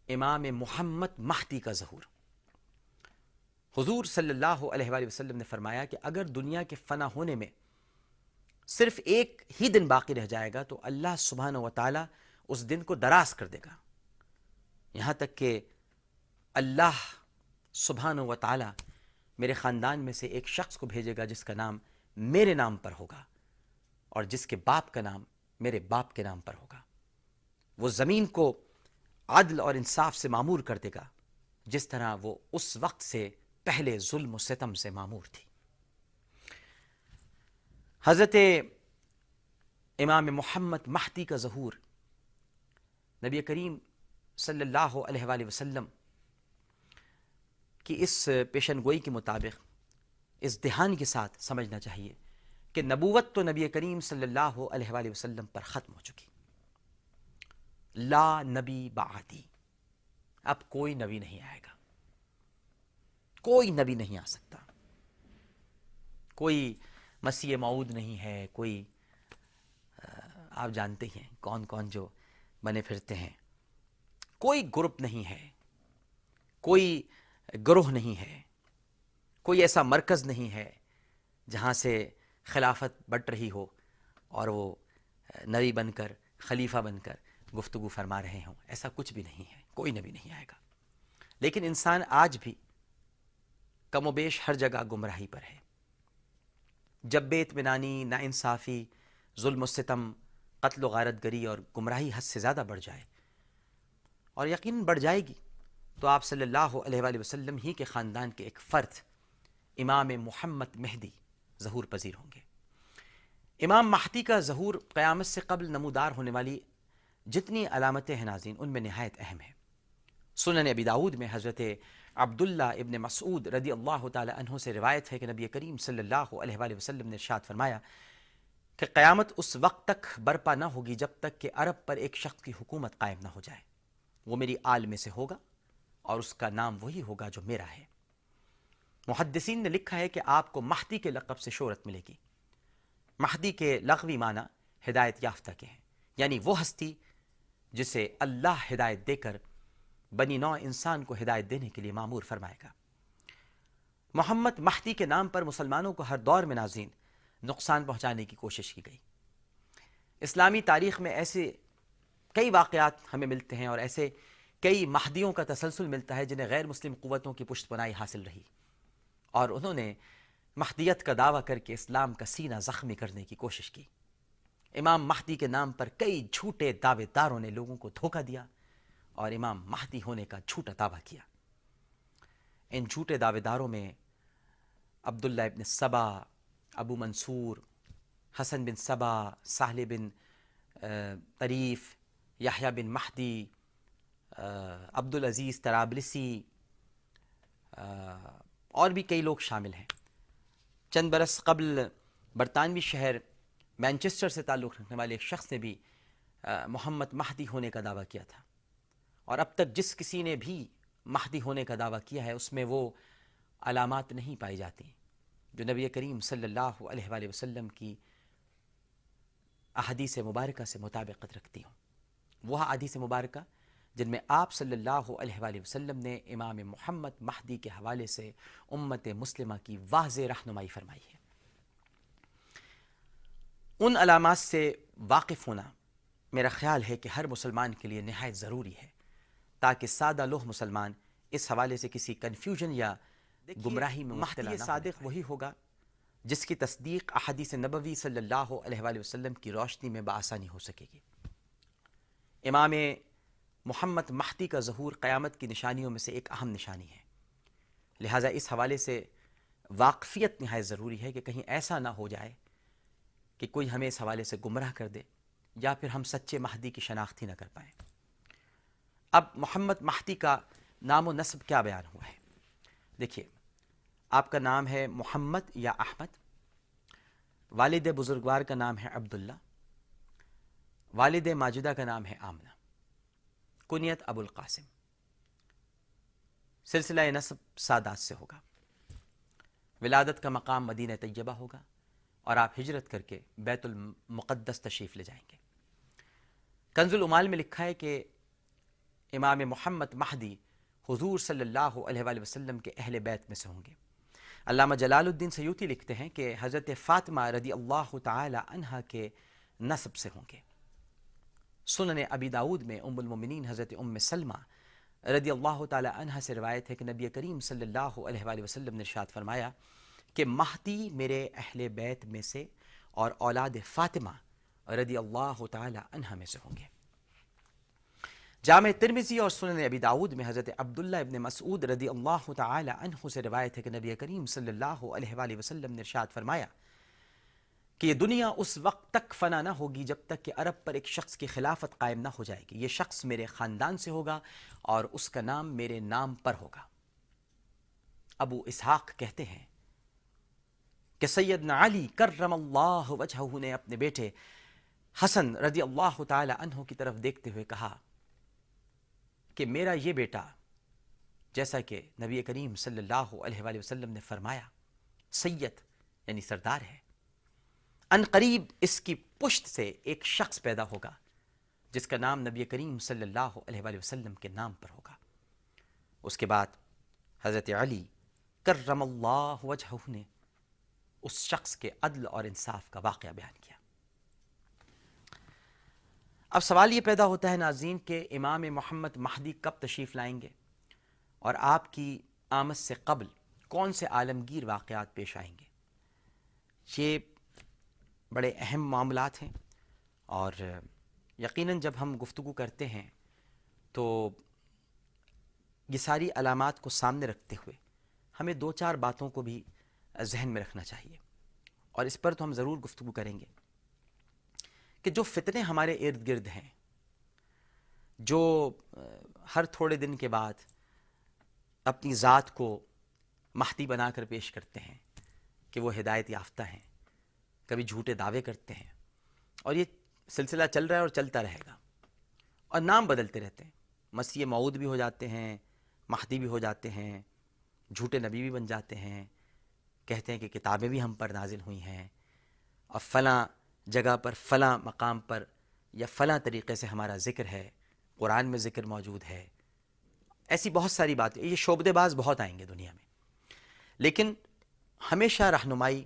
امام محمد مہدی کا ظہور۔ حضور صلی اللہ علیہ وآلہ وسلم نے فرمایا کہ اگر دنیا کے فنا ہونے میں صرف ایک ہی دن باقی رہ جائے گا تو اللہ سبحانہ و تعالی اس دن کو دراز کر دے گا۔ یہاں تک کہ اللہ سبحانہ و تعالی میرے خاندان میں سے ایک شخص کو بھیجے گا جس کا نام میرے نام پر ہوگا اور جس کے باپ کا نام میرے باپ کے نام پر ہوگا۔ وہ زمین کو عدل اور انصاف سے معمور کر دے گا، جس طرح وہ اس وقت سے پہلے ظلم و ستم سے معمور تھی۔ حضرت امام محمد مہدی کا ظہور نبی کریم صلی اللہ علیہ وآلہ وسلم کی اس پیشن گوئی کے مطابق اس دہان کے ساتھ سمجھنا چاہیے کہ نبوت تو نبی کریم صلی اللہ علیہ وآلہ وسلم پر ختم ہو چکی۔ لا نبی بعدی۔ اب کوئی نبی نہیں آئے گا۔ کوئی نبی نہیں آ سکتا۔ کوئی مسیح معود نہیں ہے، کوئی آپ جانتے ہیں کون کون جو بنے پھرتے ہیں۔ کوئی گروپ نہیں ہے، کوئی گروہ نہیں ہے، کوئی ایسا مرکز نہیں ہے جہاں سے خلافت بٹ رہی ہو اور وہ نبی بن کر، خلیفہ بن کر گفتگو فرما رہے ہوں۔ ایسا کچھ بھی نہیں ہے، کوئی نبی نہیں آئے گا۔ لیکن انسان آج بھی کم و بیش ہر جگہ گمراہی پر ہے۔ جب بے اطمینانی نا انصافی ظلم و ستم، قتل و غارت گری اور گمراہی حد سے زیادہ بڑھ جائے اور یقین بڑھ جائے گی، تو آپ صلی اللہ علیہ وآلہ وسلم ہی کے خاندان کے ایک فرد امام محمد مہدی ظہور پذیر ہوں گے۔ امام مہدی کا ظہور قیامت سے قبل نمودار ہونے والی جتنی علامتیں ہیں ناظرین، ان میں نہایت اہم ہے سنن ابی داود میں حضرت عبداللہ ابن مسعود رضی اللہ تعالی عنہ سے روایت ہے کہ نبی کریم صلی اللہ علیہ وآلہ وسلم نے ارشاد فرمایا کہ قیامت اس وقت تک برپا نہ ہوگی جب تک کہ عرب پر ایک شخص کی حکومت قائم نہ ہو جائے۔ وہ میری آل میں سے ہوگا اور اس کا نام وہی ہوگا جو میرا ہے۔ محدثین نے لکھا ہے کہ آپ کو مہدی کے لقب سے شہرت ملے گی۔ مہدی کے لغوی معنی ہدایت یافتہ کے ہیں یعنی وہ ہستی جسے اللہ ہدایت دے کر بنی نو انسان کو ہدایت دینے کے لیے معمور فرمائے گا۔ محمد مہدی کے نام پر مسلمانوں کو ہر دور میں ناظرین نقصان پہنچانے کی کوشش کی گئی۔ اسلامی تاریخ میں ایسے کئی واقعات ہمیں ملتے ہیں اور ایسے کئی مہدیوں کا تسلسل ملتا ہے جنہیں غیر مسلم قوتوں کی پشت پناہی حاصل رہی۔ اور انہوں نے مہدیت کا دعویٰ کر کے اسلام کا سینہ زخمی کرنے کی کوشش کی۔ امام مہدی کے نام پر کئی جھوٹے دعوے داروں نے لوگوں کو دھوکہ دیا اور امام مہدی ہونے کا جھوٹا دعویٰ کیا۔ ان جھوٹے دعوے داروں میں عبداللہ ابن صبا، ابو منصور، حسن بن صبا ساحل بن طریف، یحییٰ بن مہدی عبدالعزیز ترابلسی اور بھی کئی لوگ شامل ہیں۔ چند برس قبل برطانوی شہر مینچسٹر سے تعلق رکھنے والے ایک شخص نے بھی محمد مہدی ہونے کا دعویٰ کیا تھا۔ اور اب تک جس کسی نے بھی مہدی ہونے کا دعویٰ کیا ہے، اس میں وہ علامات نہیں پائی جاتی۔ جو نبی کریم صلی اللہ علیہ وآلہ وسلم کی احادیث مبارکہ سے مطابقت رکھتی ہوں۔ وہ احادیث مبارکہ جن میں آپ صلی اللہ علیہ وآلہ وسلم نے امام محمد مہدی کے حوالے سے امت مسلمہ کی واضح رہنمائی فرمائی ہے۔ ان علامات سے واقف ہونا میرا خیال ہے کہ ہر مسلمان کے لیے نہایت ضروری ہے تاکہ سادہ لوہ مسلمان اس حوالے سے کسی کنفیوژن یا گمراہی میں مہدی صادق وہی ہوگا جس کی تصدیق احادیث نبوی صلی اللہ علیہ وآلہ وسلم کی روشنی میں بآسانی ہو سکے گی۔ امام محمد مہدی کا ظہور قیامت کی نشانیوں میں سے ایک اہم نشانی ہے۔ لہٰذا اس حوالے سے واقفیت نہایت ضروری ہے کہ کہیں ایسا نہ ہو جائے کہ کوئی ہمیں اس حوالے سے گمراہ کر دے یا پھر ہم سچے مہدی کی شناخت ہی نہ کر پائیں۔ اب محمد مہدی کا نام و نصب کیا بیان ہوا ہے؟ دیکھیے، آپ کا نام ہے محمد یا احمد، والد بزرگوار کا نام ہے عبداللہ، والد ماجدہ کا نام ہے آمنہ، کنیت ابو القاسم۔ سلسلہ نصب سادات سے ہوگا۔ ولادت کا مقام مدینہ طیبہ ہوگا۔ اور آپ ہجرت کر کے بیت المقدس تشریف لے جائیں گے۔ کنز العمال میں لکھا ہے کہ امام محمد مہدی حضور صلی اللہ علیہ وآلہ وسلم کے اہل بیت میں سے ہوں گے۔ علامہ جلال الدین سیوتی لکھتے ہیں کہ حضرت فاطمہ رضی اللہ تعالی عنہ کے نصب سے ہوں گے۔ سنن ابی داود میں ام المومنین حضرت ام سلمہ رضی اللہ تعالی عنہ سے روایت ہے کہ نبی کریم صلی اللہ علیہ وآلہ وسلم نے ارشاد فرمایا کہ مہدی میرے اہل بیت میں سے اور اولاد فاطمہ رضی اللہ تعالی عنہ میں سے ہوں گے۔ جامع ترمزی اور سنن ابی داود میں حضرت عبداللہ ابن مسعود رضی اللہ تعالی عنہ سے روایت ہے کہ نبی کریم صلی اللہ علیہ وآلہ وسلم نے ارشاد فرمایا کہ یہ دنیا اس وقت تک فنا نہ ہوگی جب تک کہ عرب پر ایک شخص کی خلافت قائم نہ ہو جائے گی۔ یہ شخص میرے خاندان سے ہوگا اور اس کا نام میرے نام پر ہوگا۔ ابو اسحاق کہتے ہیں کہ سیدنا علی کرم اللہ وجہہ نے اپنے بیٹے حسن رضی اللہ تعالی عنہ کی طرف دیکھتے ہوئے کہا کہ میرا یہ بیٹا جیسا کہ نبی کریم صلی اللہ علیہ وآلہ وسلم نے فرمایا، سید یعنی سردار ہے۔ ان قریب اس کی پشت سے ایک شخص پیدا ہوگا، جس کا نام نبی کریم صلی اللہ علیہ وآلہ وسلم کے نام پر ہوگا۔ اس کے بعد حضرت علی کرم اللہ وجہ نے اس شخص کے عدل اور انصاف کا واقعہ بیان کیا۔ اب سوال یہ پیدا ہوتا ہے ناظرین کہ امام محمد مہدی کب تشریف لائیں گے اور آپ کی آمد سے قبل کون سے عالمگیر واقعات پیش آئیں گے؟ یہ بڑے اہم معاملات ہیں اور یقیناً جب ہم گفتگو کرتے ہیں تو یہ ساری علامات کو سامنے رکھتے ہوئے ہمیں دو چار باتوں کو بھی ذہن میں رکھنا چاہیے۔ اور اس پر تو ہم ضرور گفتگو کریں گے کہ جو فتنے ہمارے ارد گرد ہیں، جو ہر تھوڑے دن کے بعد اپنی ذات کو مہدی بنا کر پیش کرتے ہیں کہ وہ ہدایت یافتہ ہیں، کبھی جھوٹے دعوے کرتے ہیں، اور یہ سلسلہ چل رہا ہے اور چلتا رہے گا۔ اور نام بدلتے رہتے ہیں۔ مسیح معود بھی ہو جاتے ہیں، مہدی بھی ہو جاتے ہیں، جھوٹے نبی بھی بن جاتے ہیں کہتے ہیں کہ کتابیں بھی ہم پر نازل ہوئی ہیں اور فلاں جگہ پر، فلاں مقام پر یا فلاں طریقے سے ہمارا ذکر ہے، قرآن میں ذکر موجود ہے، ایسی بہت ساری باتیں، یہ شعبے باز بہت آئیں گے دنیا میں۔ لیکن ہمیشہ رہنمائی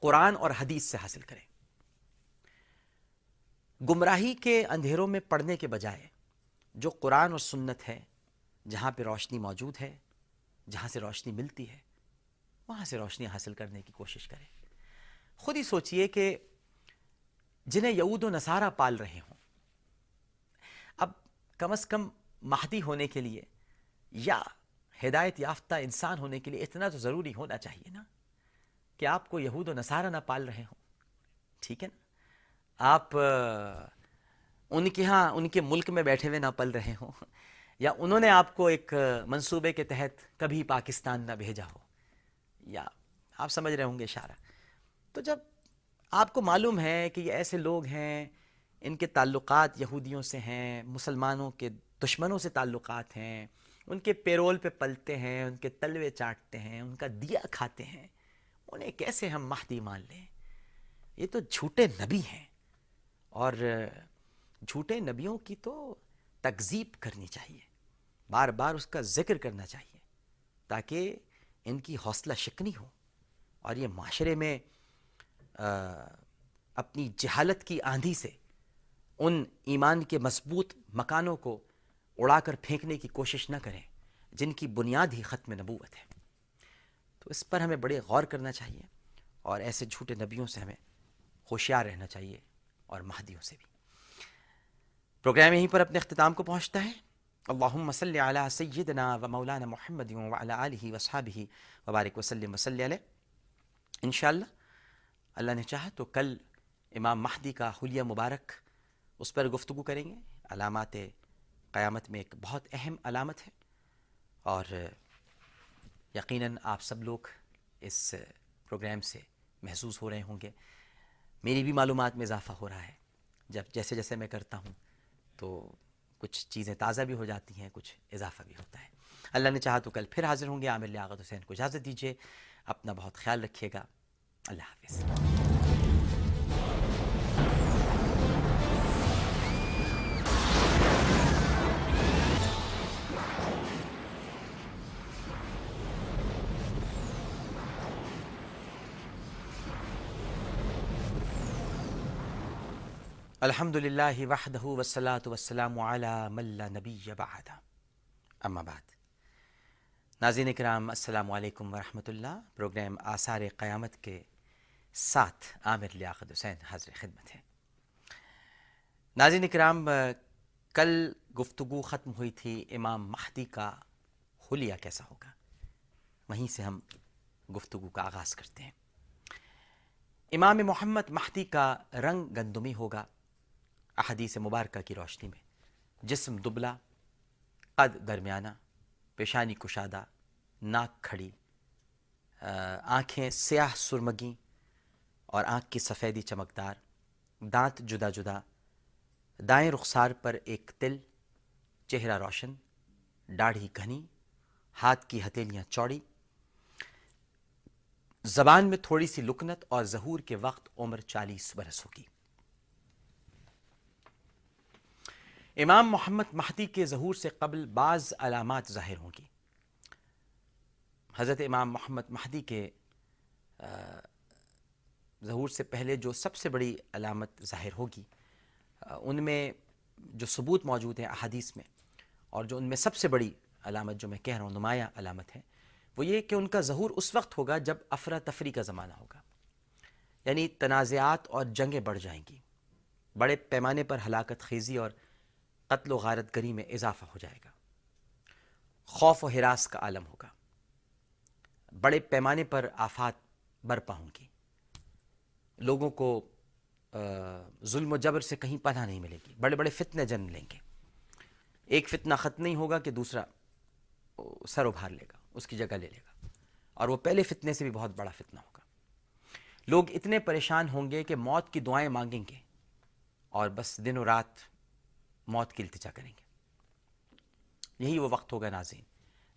قرآن اور حدیث سے حاصل کریں۔ گمراہی کے اندھیروں میں پڑھنے کے بجائے جو قرآن اور سنت ہے، جہاں پہ روشنی موجود ہے، جہاں سے روشنی ملتی ہے وہاں سے روشنی حاصل کرنے کی کوشش کریں۔ خود ہی سوچئے کہ جنہیں یہود و نصارہ پال رہے ہوں، اب کم از کم مہدی ہونے کے لیے یا ہدایت یافتہ انسان ہونے کے لیے اتنا تو ضروری ہونا چاہیے نا کہ آپ کو یہود و نصارہ نہ پال رہے ہوں۔ ٹھیک ہے نا؟ آپ ان کے ہاں ان کے ملک میں بیٹھے ہوئے نہ پل رہے ہوں، یا انہوں نے آپ کو ایک منصوبے کے تحت کبھی پاکستان نہ بھیجا ہو۔ یا آپ سمجھ رہے ہوں گے اشارہ۔ تو جب آپ کو معلوم ہے کہ یہ ایسے لوگ ہیں، ان کے تعلقات یہودیوں سے ہیں، مسلمانوں کے دشمنوں سے تعلقات ہیں، ان کے پیرول پہ پلتے ہیں، ان کے تلوے چاٹتے ہیں، ان کا دیا کھاتے ہیں، انہیں کیسے ہم مہدی مان لیں؟ یہ تو جھوٹے نبی ہیں۔ اور جھوٹے نبیوں کی تو تکذیب کرنی چاہیے، بار بار اس کا ذکر کرنا چاہیے، تاکہ ان کی حوصلہ شکنی ہو اور یہ معاشرے میں اپنی جہالت کی آندھی سے ان ایمان کے مضبوط مکانوں کو اڑا کر پھینکنے کی کوشش نہ کریں، جن کی بنیاد ہی ختم نبوت ہے۔ تو اس پر ہمیں بڑے غور کرنا چاہیے اور ایسے جھوٹے نبیوں سے ہمیں ہوشیار رہنا چاہیے اور مہدیوں سے بھی۔ پروگرام یہیں پر اپنے اختتام کو پہنچتا ہے۔ اللہم صلی علی سیدنا و مولانا محمد و علی آلہ و وبارک وسلم وسلی علیہ انشاءاللہ، اللہ نے چاہا تو کل امام مہدی کا حلیہ مبارک اس پر گفتگو کریں گے. علامات قیامت میں ایک بہت اہم علامت ہے اور یقیناً آپ سب لوگ اس پروگرام سے محسوس ہو رہے ہوں گے. میری بھی معلومات میں اضافہ ہو رہا ہے. جب جیسے جیسے میں کرتا ہوں تو کچھ چیزیں تازہ بھی ہو جاتی ہیں، کچھ اضافہ بھی ہوتا ہے۔ اللہ نے چاہا تو کل پھر حاضر ہوں گے، عامر لیاقت حسین کو اجازت دیجیے اپنا بہت خیال رکھیے گا۔ اللہ حافظ۔ الحمد للہ وحدہ وسلاۃ وسلام علی نبی بعد اما بعد ناظرین کرام السلام علیکم ورحمۃ اللہ پروگرام آثار قیامت کے ساتھ عامر لیاقت حسین حاضر خدمت ہے ناظرین کرام کل گفتگو ختم ہوئی تھی امام مہدی کا حلیہ کیسا ہوگا وہیں سے ہم گفتگو کا آغاز کرتے ہیں امام محمد مہدی کا رنگ گندمی ہوگا احادیث مبارکہ کی روشنی میں۔ جسم دبلا، قد درمیانہ، پیشانی کشادہ، ناک کھڑی آنکھیں سیاہ سرمگیں اور آنکھ کی سفیدی چمکدار، دانت جدا جدا، دائیں رخسار پر ایک تل، چہرہ روشن، داڑھی گھنی، ہاتھ کی ہتھیلیاں چوڑی۔ زبان میں تھوڑی سی لکنت اور ظہور کے وقت عمر چالیس برس ہوگی۔ امام محمد مہدی کے ظہور سے قبل بعض علامات ظاہر ہوں گی۔ حضرت امام محمد مہدی کے ظہور سے پہلے جو سب سے بڑی علامت ظاہر ہوگی ان میں جو ثبوت موجود ہیں احادیث میں، اور جو ان میں سب سے بڑی علامت جو میں کہہ رہا ہوں، نمایاں علامت ہے، وہ یہ کہ ان کا ظہور اس وقت ہوگا جب افراتفری کا زمانہ ہوگا۔ یعنی تنازعات اور جنگیں بڑھ جائیں گی۔ بڑے پیمانے پر ہلاکت خیزی اور قتل و غارت گری میں اضافہ ہو جائے گا۔ خوف و حراس کا عالم ہوگا۔ بڑے پیمانے پر آفات برپا ہوں گی۔ لوگوں کو ظلم و جبر سے کہیں پناہ نہیں ملے گی۔ بڑے بڑے فتنے جنم لیں گے۔ ایک فتنہ ختم نہیں ہوگا کہ دوسرا سر ابھار لے گا، اس کی جگہ لے لے گا۔ اور وہ پہلے فتنے سے بھی بہت بڑا فتنہ ہوگا۔ لوگ اتنے پریشان ہوں گے کہ موت کی دعائیں مانگیں گے اور بس دن و رات موت کی التجا کریں گے۔ یہی وہ وقت ہوگا ناظرین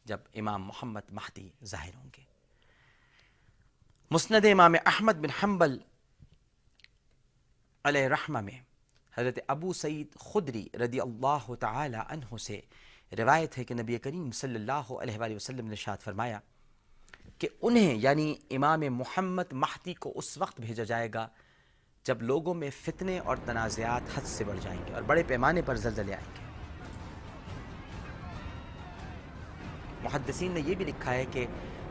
جب امام محمد مہدی ظاہر ہوں گے۔ مسند امام احمد بن حنبل علیہ رحمہ میں حضرت ابو سعید خدری رضی اللہ تعالی عنہ سے روایت ہے کہ نبی کریم صلی اللہ علیہ وآلہ وسلم نے شاد فرمایا کہ انہیں یعنی امام محمد مہدی کو اس وقت بھیجا جائے گا جب لوگوں میں فتنے اور تنازعات حد سے بڑھ جائیں گے اور بڑے پیمانے پر زلزلے آئیں گے۔ محدثین نے یہ بھی لکھا ہے کہ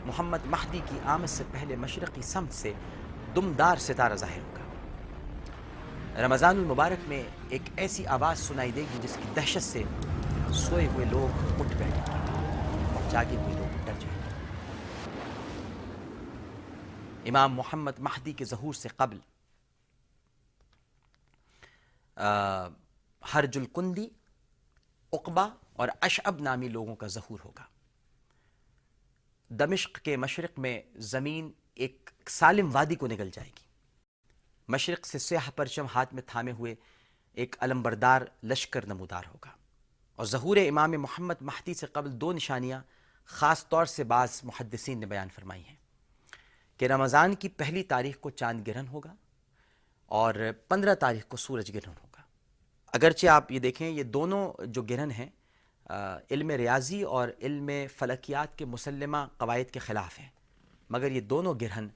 محمد مہدی کی آمد سے پہلے مشرقی سمت سے دمدار ستارہ ظاہر ہوگا۔ رمضان المبارک میں ایک ایسی آواز سنائی دے گی جس کی دہشت سے سوئے ہوئے لوگ اٹھ بیٹھیں گے اور جاگے ہوئے لوگ ڈر جائیں گے۔ امام محمد مہدی کے ظہور سے قبل حرج الکندی اقبا اور اشعب نامی لوگوں کا ظہور ہوگا۔ دمشق کے مشرق میں زمین ایک سالم وادی کو نگل جائے گی۔ مشرق سے سیاہ پرچم ہاتھ میں تھامے ہوئے ایک علمبردار لشکر نمودار ہوگا۔ اور ظہور امام محمد مہدی سے قبل دو نشانیاں خاص طور سے بعض محدثین نے بیان فرمائی ہیں۔ کہ رمضان کی پہلی تاریخ کو چاند گرہن ہوگا اور پندرہ تاریخ کو سورج گرہن ہوگا۔ اگرچہ آپ یہ دیکھیں، یہ دونوں جو گرہن ہیں علم ریاضی اور علم فلکیات کے مسلمہ قواعد کے خلاف ہیں۔ مگر یہ دونوں گرہن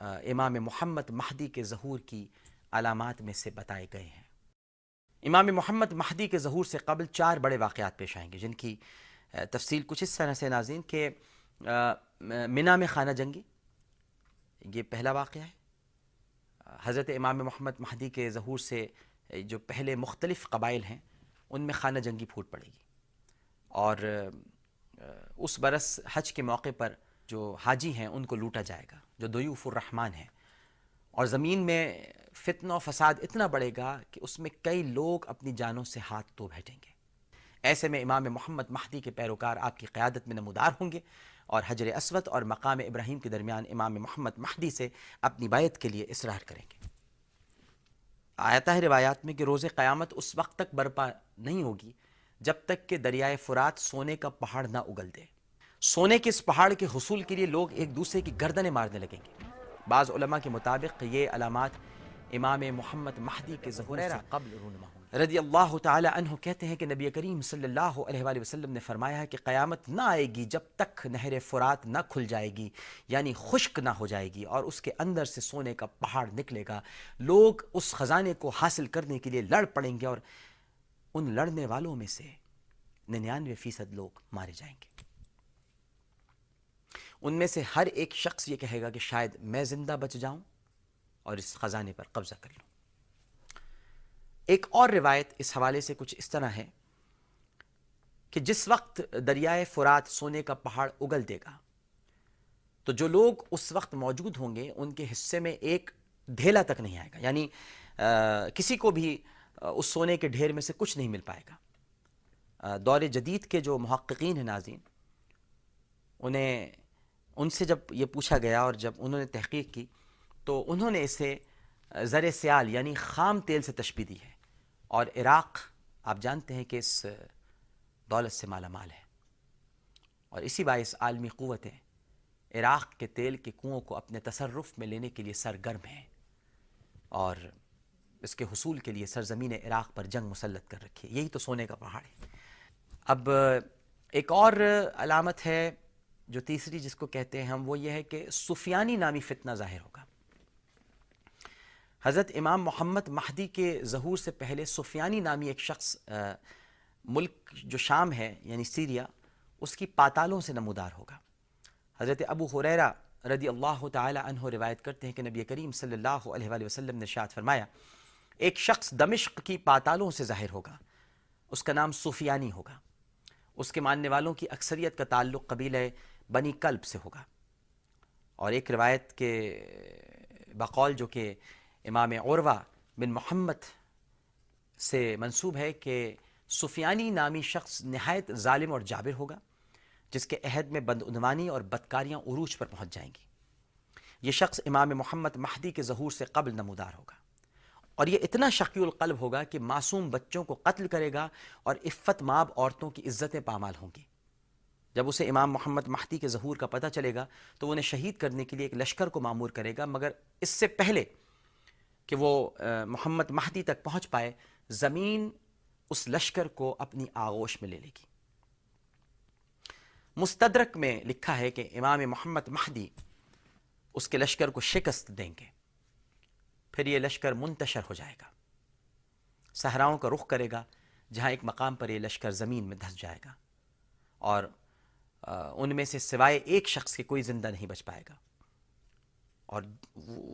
امام محمد مہدی کے ظہور کی علامات میں سے بتائے گئے ہیں۔ امام محمد مہدی کے ظہور سے قبل چار بڑے واقعات پیش آئیں گے، جن کی تفصیل کچھ اس طرح سے ناظرین کہ منا میں خانہ جنگی، یہ پہلا واقعہ ہے۔ حضرت امام محمد مہدی کے ظہور سے جو پہلے مختلف قبائل ہیں، ان میں خانہ جنگی پھوٹ پڑے گی۔ اور اس برس حج کے موقع پر جو حاجی ہیں، ان کو لوٹا جائے گا، جو دیوف الرحمن ہیں۔ اور زمین میں فتن و فساد اتنا بڑھے گا کہ اس میں کئی لوگ اپنی جانوں سے ہاتھ تو بیٹھیں گے۔ ایسے میں امام محمد مہدی کے پیروکار آپ کی قیادت میں نمودار ہوں گے اور حجر اسود اور مقام ابراہیم کے درمیان امام محمد مہدی سے اپنی بیعت کے لیے اصرار کریں گے۔ آیتا ہے روایات میں کہ روز قیامت اس وقت تک برپا نہیں ہوگی جب تک کہ دریائے فرات سونے کا پہاڑ نہ اگل دے۔ سونے کے اس پہاڑ کے حصول کے لیے لوگ ایک دوسرے کی گردنیں مارنے لگیں گے۔ بعض علماء کے مطابق یہ علامات امام محمد مہدی کے ظہور سے قبل رونما ہوں۔ رضی اللہ تعالی عنہ کہتے ہیں کہ نبی کریم صلی اللہ علیہ وآلہ وسلم نے فرمایا ہے کہ قیامت نہ آئے گی جب تک نہر فرات نہ کھل جائے گی یعنی خشک نہ ہو جائے گی اور اس کے اندر سے سونے کا پہاڑ نکلے گا۔ لوگ اس خزانے کو حاصل کرنے کے لیے لڑ پڑیں گے اور ان لڑنے والوں میں سے ننانوے فیصد لوگ مارے جائیں گے۔ ان میں سے ہر ایک شخص یہ کہے گا کہ شاید میں زندہ بچ جاؤں اور اس خزانے پر قبضہ کر لوں۔ ایک اور روایت اس حوالے سے کچھ اس طرح ہے کہ جس وقت دریائے فرات سونے کا پہاڑ اگل دے گا، تو جو لوگ اس وقت موجود ہوں گے، ان کے حصے میں ایک ڈھیلا تک نہیں آئے گا یعنی کسی کو بھی اس سونے کے ڈھیر میں سے کچھ نہیں مل پائے گا۔ دور جدید کے جو محققین ہیں ناظرین، انہیں، ان سے جب یہ پوچھا گیا اور جب انہوں نے تحقیق کی، تو انہوں نے اسے زر سیال یعنی خام تیل سے تشبیح دی ہے۔ اور عراق، آپ جانتے ہیں کہ اس دولت سے مالا مال ہے۔ اور اسی باعث عالمی قوتیں عراق کے تیل کے کنوؤں کو اپنے تصرف میں لینے کے لیے سرگرم ہیں اور اس کے حصول کے لیے سرزمین عراق پر جنگ مسلط کر رکھی ہے۔ یہی تو سونے کا پہاڑ ہے۔ اب ایک اور علامت ہے، جو تیسری جس کو کہتے ہیں ہم، وہ یہ ہے کہ سفیانی نامی فتنہ ظاہر ہوگا۔ حضرت امام محمد مہدی کے ظہور سے پہلے سفیانی نامی ایک شخص ملک جو شام ہے یعنی سیریا، اس کی پاتالوں سے نمودار ہوگا۔ حضرت ابو حریرہ رضی اللہ تعالی عنہ روایت کرتے ہیں کہ نبی کریم صلی اللہ علیہ وآلہ وسلم نے شاد فرمایا، ایک شخص دمشق کی پاتالوں سے ظاہر ہوگا، اس کا نام سفیانی ہوگا۔ اس کے ماننے والوں کی اکثریت کا تعلق قبیلہ بنی کلب سے ہوگا۔ اور ایک روایت کے بقول جو کہ امام عروہ بن محمد سے منصوب ہے کہ سفیانی نامی شخص نہایت ظالم اور جابر ہوگا، جس کے عہد میں بدعنوانی اور بدکاریاں عروج پر پہنچ جائیں گی۔ یہ شخص امام محمد مہدی کے ظہور سے قبل نمودار ہوگا۔ اور یہ اتنا شقی القلب ہوگا کہ معصوم بچوں کو قتل کرے گا اور عفت ماب عورتوں کی عزتیں پامال ہوں گی۔ جب اسے امام محمد مہدی کے ظہور کا پتہ چلے گا تو انہیں شہید کرنے کے لیے ایک لشکر کو معمور کرے گا، مگر اس سے پہلے کہ وہ محمد مہدی تک پہنچ پائے، زمین اس لشکر کو اپنی آغوش میں لے لے گی۔ مستدرک میں لکھا ہے کہ امام محمد مہدی اس کے لشکر کو شکست دیں گے، پھر یہ لشکر منتشر ہو جائے گا۔ صحراؤں کا رخ کرے گا، جہاں ایک مقام پر یہ لشکر زمین میں دھس جائے گا اور ان میں سے سوائے ایک شخص کے کوئی زندہ نہیں بچ پائے گا۔ اور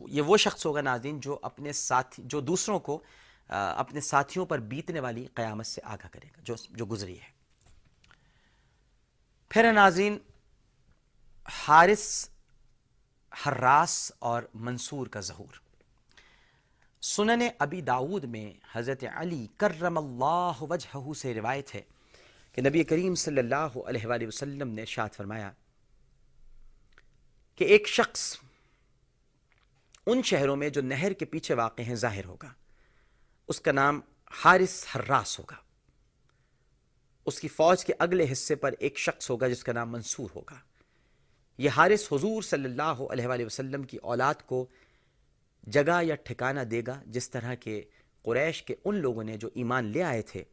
یہ وہ شخص ہوگا ناظرین جو اپنے ساتھی جو دوسروں کو اپنے ساتھیوں پر بیتنے والی قیامت سے آگاہ کرے گا، جو جو گزری ہے۔ پھر ناظرین، حارث حراس اور منصور کا ظہور۔ سنن ابی داود میں حضرت علی کرم اللہ وجہہ سے روایت ہے کہ نبی کریم صلی اللہ علیہ وآلہ وسلم نے شاد فرمایا کہ ایک شخص ان شہروں میں جو نہر کے پیچھے واقع ہیں، ظاہر ہوگا۔ اس کا نام حارث حراس ہوگا۔ اس کی فوج کے اگلے حصے پر ایک شخص ہوگا جس کا نام منصور ہوگا۔ یہ حارث حضور صلی اللہ علیہ وآلہ وسلم کی اولاد کو جگہ یا ٹھکانہ دے گا، جس طرح کے قریش کے ان لوگوں نے جو ایمان لے آئے تھے،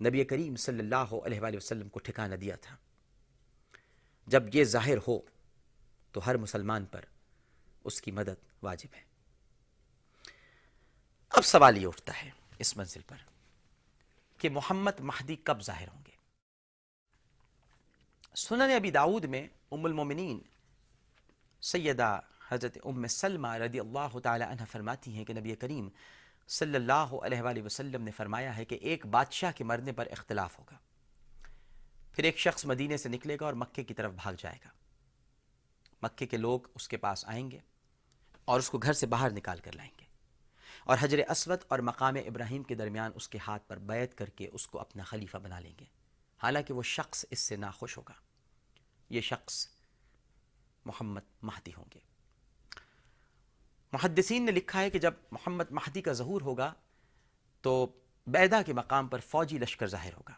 نبی کریم صلی اللہ علیہ وآلہ وسلم کو ٹھکانہ دیا تھا۔ جب یہ ظاہر ہو تو ہر مسلمان پر اس کی مدد واجب ہے۔ اب سوال یہ اٹھتا ہے اس منزل پر کہ محمد مہدی کب ظاہر ہوں گے؟ سنن ابی داود میں ام المومنین سیدہ حضرت ام سلمہ رضی اللہ تعالی عنہ فرماتی ہیں کہ نبی کریم صلی اللہ علیہ وآلہ وسلم نے فرمایا ہے کہ ایک بادشاہ کے مرنے پر اختلاف ہوگا۔ پھر ایک شخص مدینے سے نکلے گا اور مکے کی طرف بھاگ جائے گا۔ مکے کے لوگ اس کے پاس آئیں گے۔ اور اس کو گھر سے باہر نکال کر لائیں گے۔ اور حجر اسود اور مقام ابراہیم کے درمیان اس کے ہاتھ پر بیعت کر کے اس کو اپنا خلیفہ بنا لیں گے۔ حالانکہ وہ شخص اس سے ناخوش ہوگا۔ یہ شخص محمد مہدی ہوں گے۔ محدثین نے لکھا ہے کہ جب محمد مہدی کا ظہور ہوگا تو بیدا کے مقام پر فوجی لشکر ظاہر ہوگا۔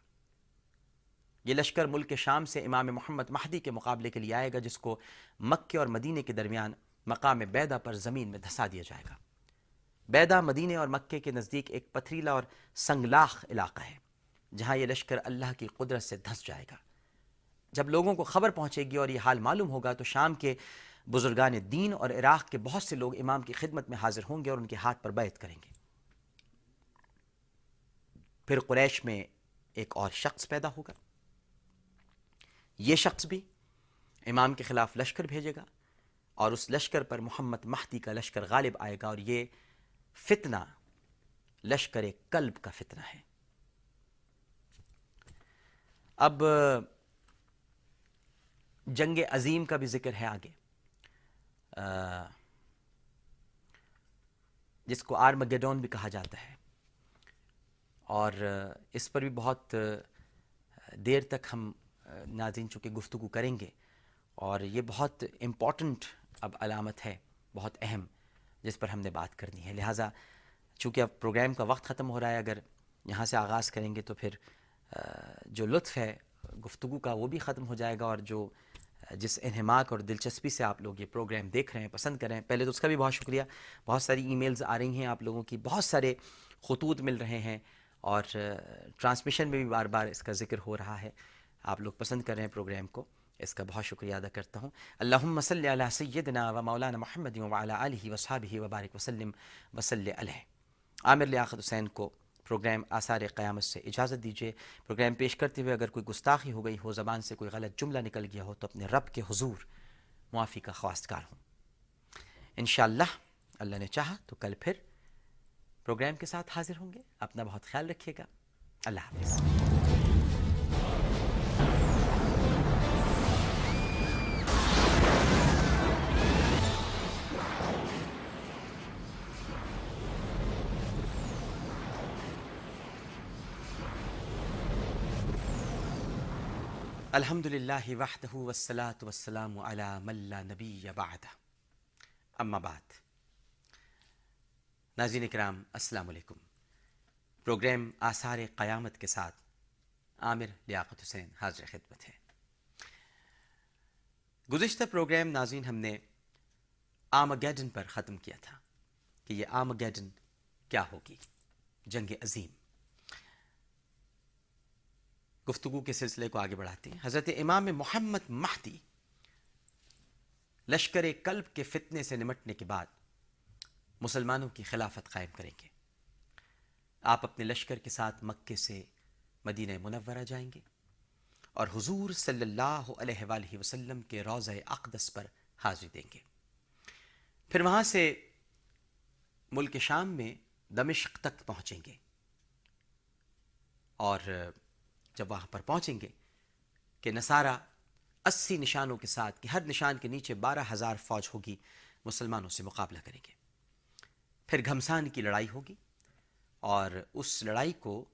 یہ لشکر ملک شام سے امام محمد مہدی کے مقابلے کے لیے آئے گا، جس کو مکے اور مدینے کے درمیان مقام بیدا پر زمین میں دھسا دیا جائے گا۔ بیدا مدینے اور مکے کے نزدیک ایک پتھریلا اور سنگلاخ علاقہ ہے، جہاں یہ لشکر اللہ کی قدرت سے دھس جائے گا۔ جب لوگوں کو خبر پہنچے گی اور یہ حال معلوم ہوگا تو شام کے بزرگان دین اور عراق کے بہت سے لوگ امام کی خدمت میں حاضر ہوں گے اور ان کے ہاتھ پر بیعت کریں گے۔ پھر قریش میں ایک اور شخص پیدا ہوگا۔ یہ شخص بھی امام کے خلاف لشکر بھیجے گا۔ اور اس لشکر پر محمد مہدی کا لشکر غالب آئے گا اور یہ فتنہ، لشکر قلب کا فتنہ ہے۔ اب، جنگ عظیم کا بھی ذکر ہے آگے۔ جس کو آرمگیڈون بھی کہا جاتا ہے۔ اور اس پر بھی بہت دیر تک ہم ناظرین چونکہ گفتگو کریں گے۔ اور یہ بہت امپورٹنٹ اب علامت ہے، بہت اہم جس پر ہم نے بات کرنی ہے۔ لہٰذا چونکہ اب پروگرام کا وقت ختم ہو رہا ہے، اگر یہاں سے آغاز کریں گے تو پھر جو لطف ہے، گفتگو کا وہ بھی ختم ہو جائے گا اور جو جس انہماک اور دلچسپی سے آپ لوگ یہ پروگرام دیکھ رہے ہیں، پسند کر رہے ہیں، پہلے تو اس کا بھی بہت شکریہ۔ بہت ساری ای میلز آ رہی ہیں آپ لوگوں کی، بہت سارے خطوط مل رہے ہیں اور ٹرانسمیشن میں بھی بار بار اس کا ذکر ہو رہا ہے۔ آپ لوگ پسند کر رہے ہیں پروگرام کو۔ اس کا بہت شکریہ ادا کرتا ہوں۔ اللہم صلی علی سیدنا و مولانا محمد و علی آلہ و صحابہ و بارک وسلم وصلی علیہ۔ عامر لیاقت حسین کو پروگرام آثار قیامت سے اجازت دیجیے پروگرام پیش کرتے ہوئے اگر کوئی گستاخی ہو گئی ہو، زبان سے کوئی غلط جملہ نکل گیا ہو، تو اپنے رب کے حضور معافی کا خواستگار ہوں۔ انشاءاللہ، اللہ نے چاہا تو کل پھر پروگرام کے ساتھ حاضر ہوں گے۔ اپنا بہت خیال رکھیے گا۔ اللہ حافظ۔ الحمد للہ وحدہ والصلاة والسلام علی من نبی بعد اما بعد. ناظرین اکرام السلام علیکم. پروگرام آثار قیامت کے ساتھ عامر لیاقت حسین حاضر خدمت ہے. گزشتہ پروگرام ناظرین ہم نے آمگیڈن پر ختم کیا تھا کہ یہ آمگیڈن کیا ہوگی؟ جنگ عظیم. گفتگو کے سلسلے کو آگے بڑھاتے ہیں۔ حضرت امام محمد مہدی لشکر قلب کے فتنے سے نمٹنے کے بعد مسلمانوں کی خلافت قائم کریں گے۔ آپ اپنے لشکر کے ساتھ مکے سے مدینہ منورہ جائیں گے اور حضور صلی اللہ علیہ وآلہ وسلم کے روضہ اقدس پر حاضری دیں گے۔ پھر وہاں سے ملک شام میں دمشق تک پہنچیں گے اور جب وہاں پر پہنچیں گے کہ نصارہ اسی نشانوں کے ساتھ، کہ ہر نشان کے نیچے بارہ ہزار فوج ہوگی، مسلمانوں سے مقابلہ کریں گے۔ پھر گھمسان کی لڑائی ہوگی اور اس لڑائی کو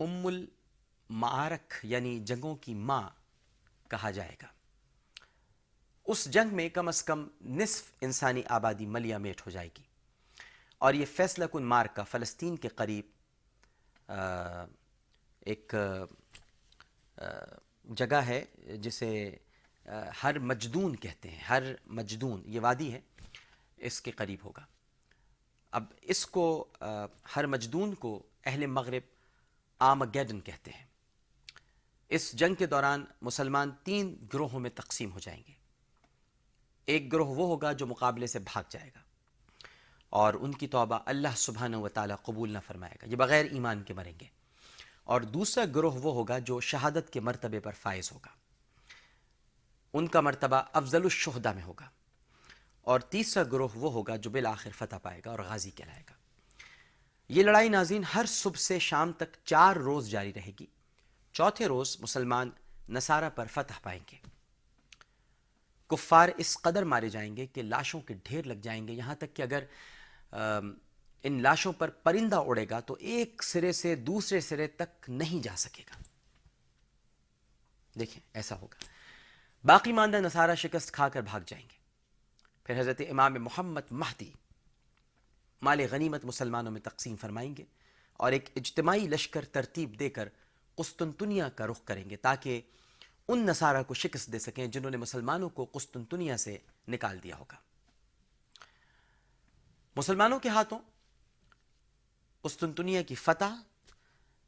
ام المعارک یعنی جنگوں کی ماں کہا جائے گا۔ اس جنگ میں کم از کم نصف انسانی آبادی ملیا میٹ ہو جائے گی۔ اور یہ فیصلہ کن مار کا فلسطین کے قریب ایک جگہ ہے جسے ہر مجدون کہتے ہیں، ہر مجدون، یہ وادی ہے، اس کے قریب ہوگا۔ اب اس کو ہر مجدون کو اہل مغرب آم گیڈن کہتے ہیں۔ اس جنگ کے دوران مسلمان تین گروہوں میں تقسیم ہو جائیں گے۔ ایک گروہ وہ ہوگا جو مقابلے سے بھاگ جائے گا، اور ان کی توبہ اللہ سبحانہ و تعالیٰ قبول نہ فرمائے گا، یہ بغیر ایمان کے مریں گے۔ اور دوسرا گروہ وہ ہوگا جو شہادت کے مرتبے پر فائز ہوگا۔ ان کا مرتبہ افضل الشہدہ میں ہوگا۔ اور تیسرا گروہ وہ ہوگا جو بالآخر فتح پائے گا اور غازی کہلائے گا۔ یہ لڑائی ناظرین ہر صبح سے شام تک چار روز جاری رہے گی۔ چوتھے روز مسلمان نصارہ پر فتح پائیں گے۔ کفار اس قدر مارے جائیں گے کہ لاشوں کے ڈھیر لگ جائیں گے۔ یہاں تک کہ اگر ان لاشوں پر پرندہ اڑے گا تو ایک سرے سے دوسرے سرے تک نہیں جا سکے گا۔ دیکھیں، ایسا ہوگا۔ باقی ماندہ نصارہ شکست کھا کر بھاگ جائیں گے۔ پھر حضرت امام محمد مہدی مال غنیمت مسلمانوں میں تقسیم فرمائیں گے اور ایک اجتماعی لشکر ترتیب دے کر قسطنطنیہ کا رخ کریں گے تاکہ ان نصارہ کو شکست دے سکیں جنہوں نے مسلمانوں کو قسطنطنیہ سے نکال دیا ہوگا۔ مسلمانوں کے ہاتھوں قسطنطنیہ کی فتح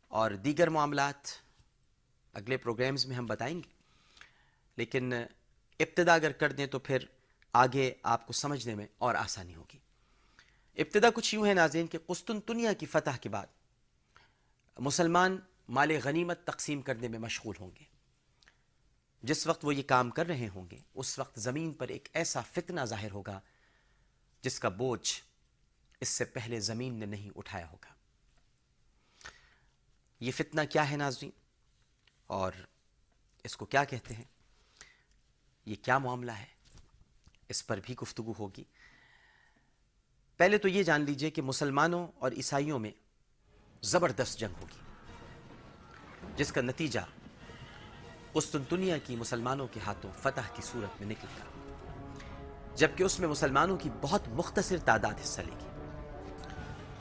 اور دیگر معاملات اگلے پروگرامز میں ہم بتائیں گے۔ لیکن ابتدا اگر کر دیں تو پھر آگے آپ کو سمجھنے میں اور آسانی ہوگی۔ ابتدا کچھ یوں ہے ناظرین کہ قسطنطنیہ کی فتح کے بعد مسلمان مال غنیمت تقسیم کرنے میں مشغول ہوں گے۔ جس وقت وہ یہ کام کر رہے ہوں گے، اس وقت زمین پر ایک ایسا فتنہ ظاہر ہوگا جس کا بوجھ اس سے پہلے زمین نے نہیں اٹھایا ہوگا۔ یہ فتنہ کیا ہے ناظرین؟ اور اس کو کیا کہتے ہیں؟ یہ کیا معاملہ ہے؟ اس پر بھی گفتگو ہوگی۔ پہلے تو یہ جان لیجیے کہ مسلمانوں اور عیسائیوں میں زبردست جنگ ہوگی، جس کا نتیجہ قسطنطنیہ کی مسلمانوں کے ہاتھوں فتح کی صورت میں نکلے گا، جبکہ اس میں مسلمانوں کی بہت مختصر تعداد حصہ لے گی۔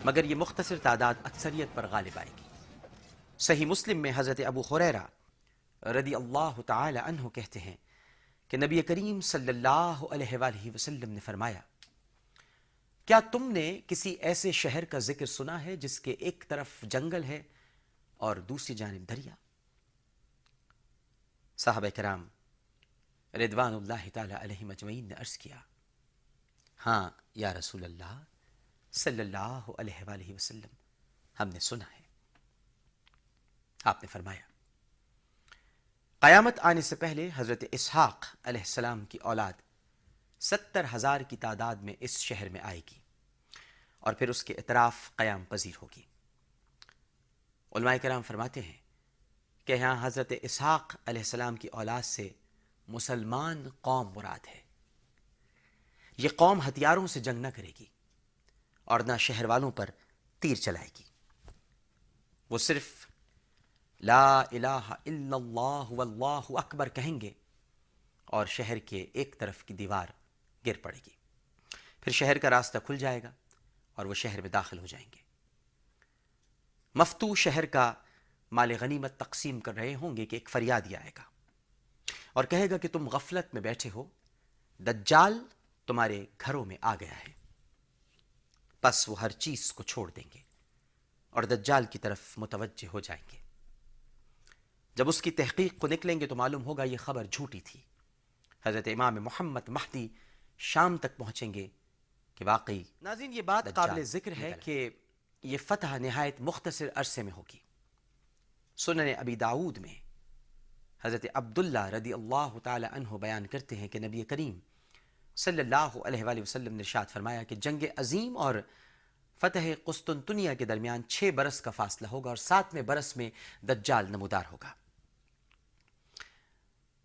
مگر یہ مختصر تعداد اکثریت پر غالب آئے گی۔ صحیح مسلم میں حضرت ابو خریرہ رضی اللہ تعالی عنہ کہتے ہیں کہ نبی کریم صلی اللہ علیہ وآلہ وسلم نے فرمایا، کیا تم نے کسی ایسے شہر کا ذکر سنا ہے جس کے ایک طرف جنگل ہے اور دوسری جانب دریا؟ صحابہ کرام ردوان اللہ تعالی علیہ مجمعین نے عرض کیا ہاں یا رسول اللہ صلی اللہ علیہ وآلہ وسلم، ہم نے سنا ہے۔ آپ نے فرمایا، قیامت آنے سے پہلے حضرت اسحاق علیہ السلام کی اولاد ستر ہزار کی تعداد میں اس شہر میں آئے گی اور پھر اس کے اطراف قیام پذیر ہوگی۔ علماء کرام فرماتے ہیں کہ یہاں حضرت اسحاق علیہ السلام کی اولاد سے مسلمان قوم مراد ہے۔ یہ قوم ہتھیاروں سے جنگ نہ کرے گی۔ اور نہ شہر والوں پر تیر چلائے گی۔ وہ صرف لا الہ الا اللہ واللہ اکبر کہیں گے اور شہر کے ایک طرف کی دیوار گر پڑے گی۔ پھر شہر کا راستہ کھل جائے گا اور وہ شہر میں داخل ہو جائیں گے۔ مفتو شہر کا مال غنیمت تقسیم کر رہے ہوں گے کہ ایک فریادی آئے گا اور کہے گا کہ تم غفلت میں بیٹھے ہو، دجال تمہارے گھروں میں آ گیا ہے۔ بس وہ ہر چیز کو چھوڑ دیں گے اور دجال کی طرف متوجہ ہو جائیں گے۔ جب اس کی تحقیق کو نکلیں گے تو معلوم ہوگا یہ خبر جھوٹی تھی۔ حضرت امام محمد مہدی شام تک پہنچیں گے کہ واقعی ناظرین یہ بات قابل ذکر ہے کہ یہ فتح نہایت مختصر عرصے میں ہوگی۔ سنن ابی داود میں حضرت عبداللہ رضی اللہ تعالی عنہ بیان کرتے ہیں کہ نبی کریم صلی اللہ علیہ وآلہ وسلم نے ارشاد فرمایا کہ جنگ عظیم اور فتح قسطنطنیہ کے درمیان چھ برس کا فاصلہ ہوگا اور ساتویں برس میں دجال نمودار ہوگا۔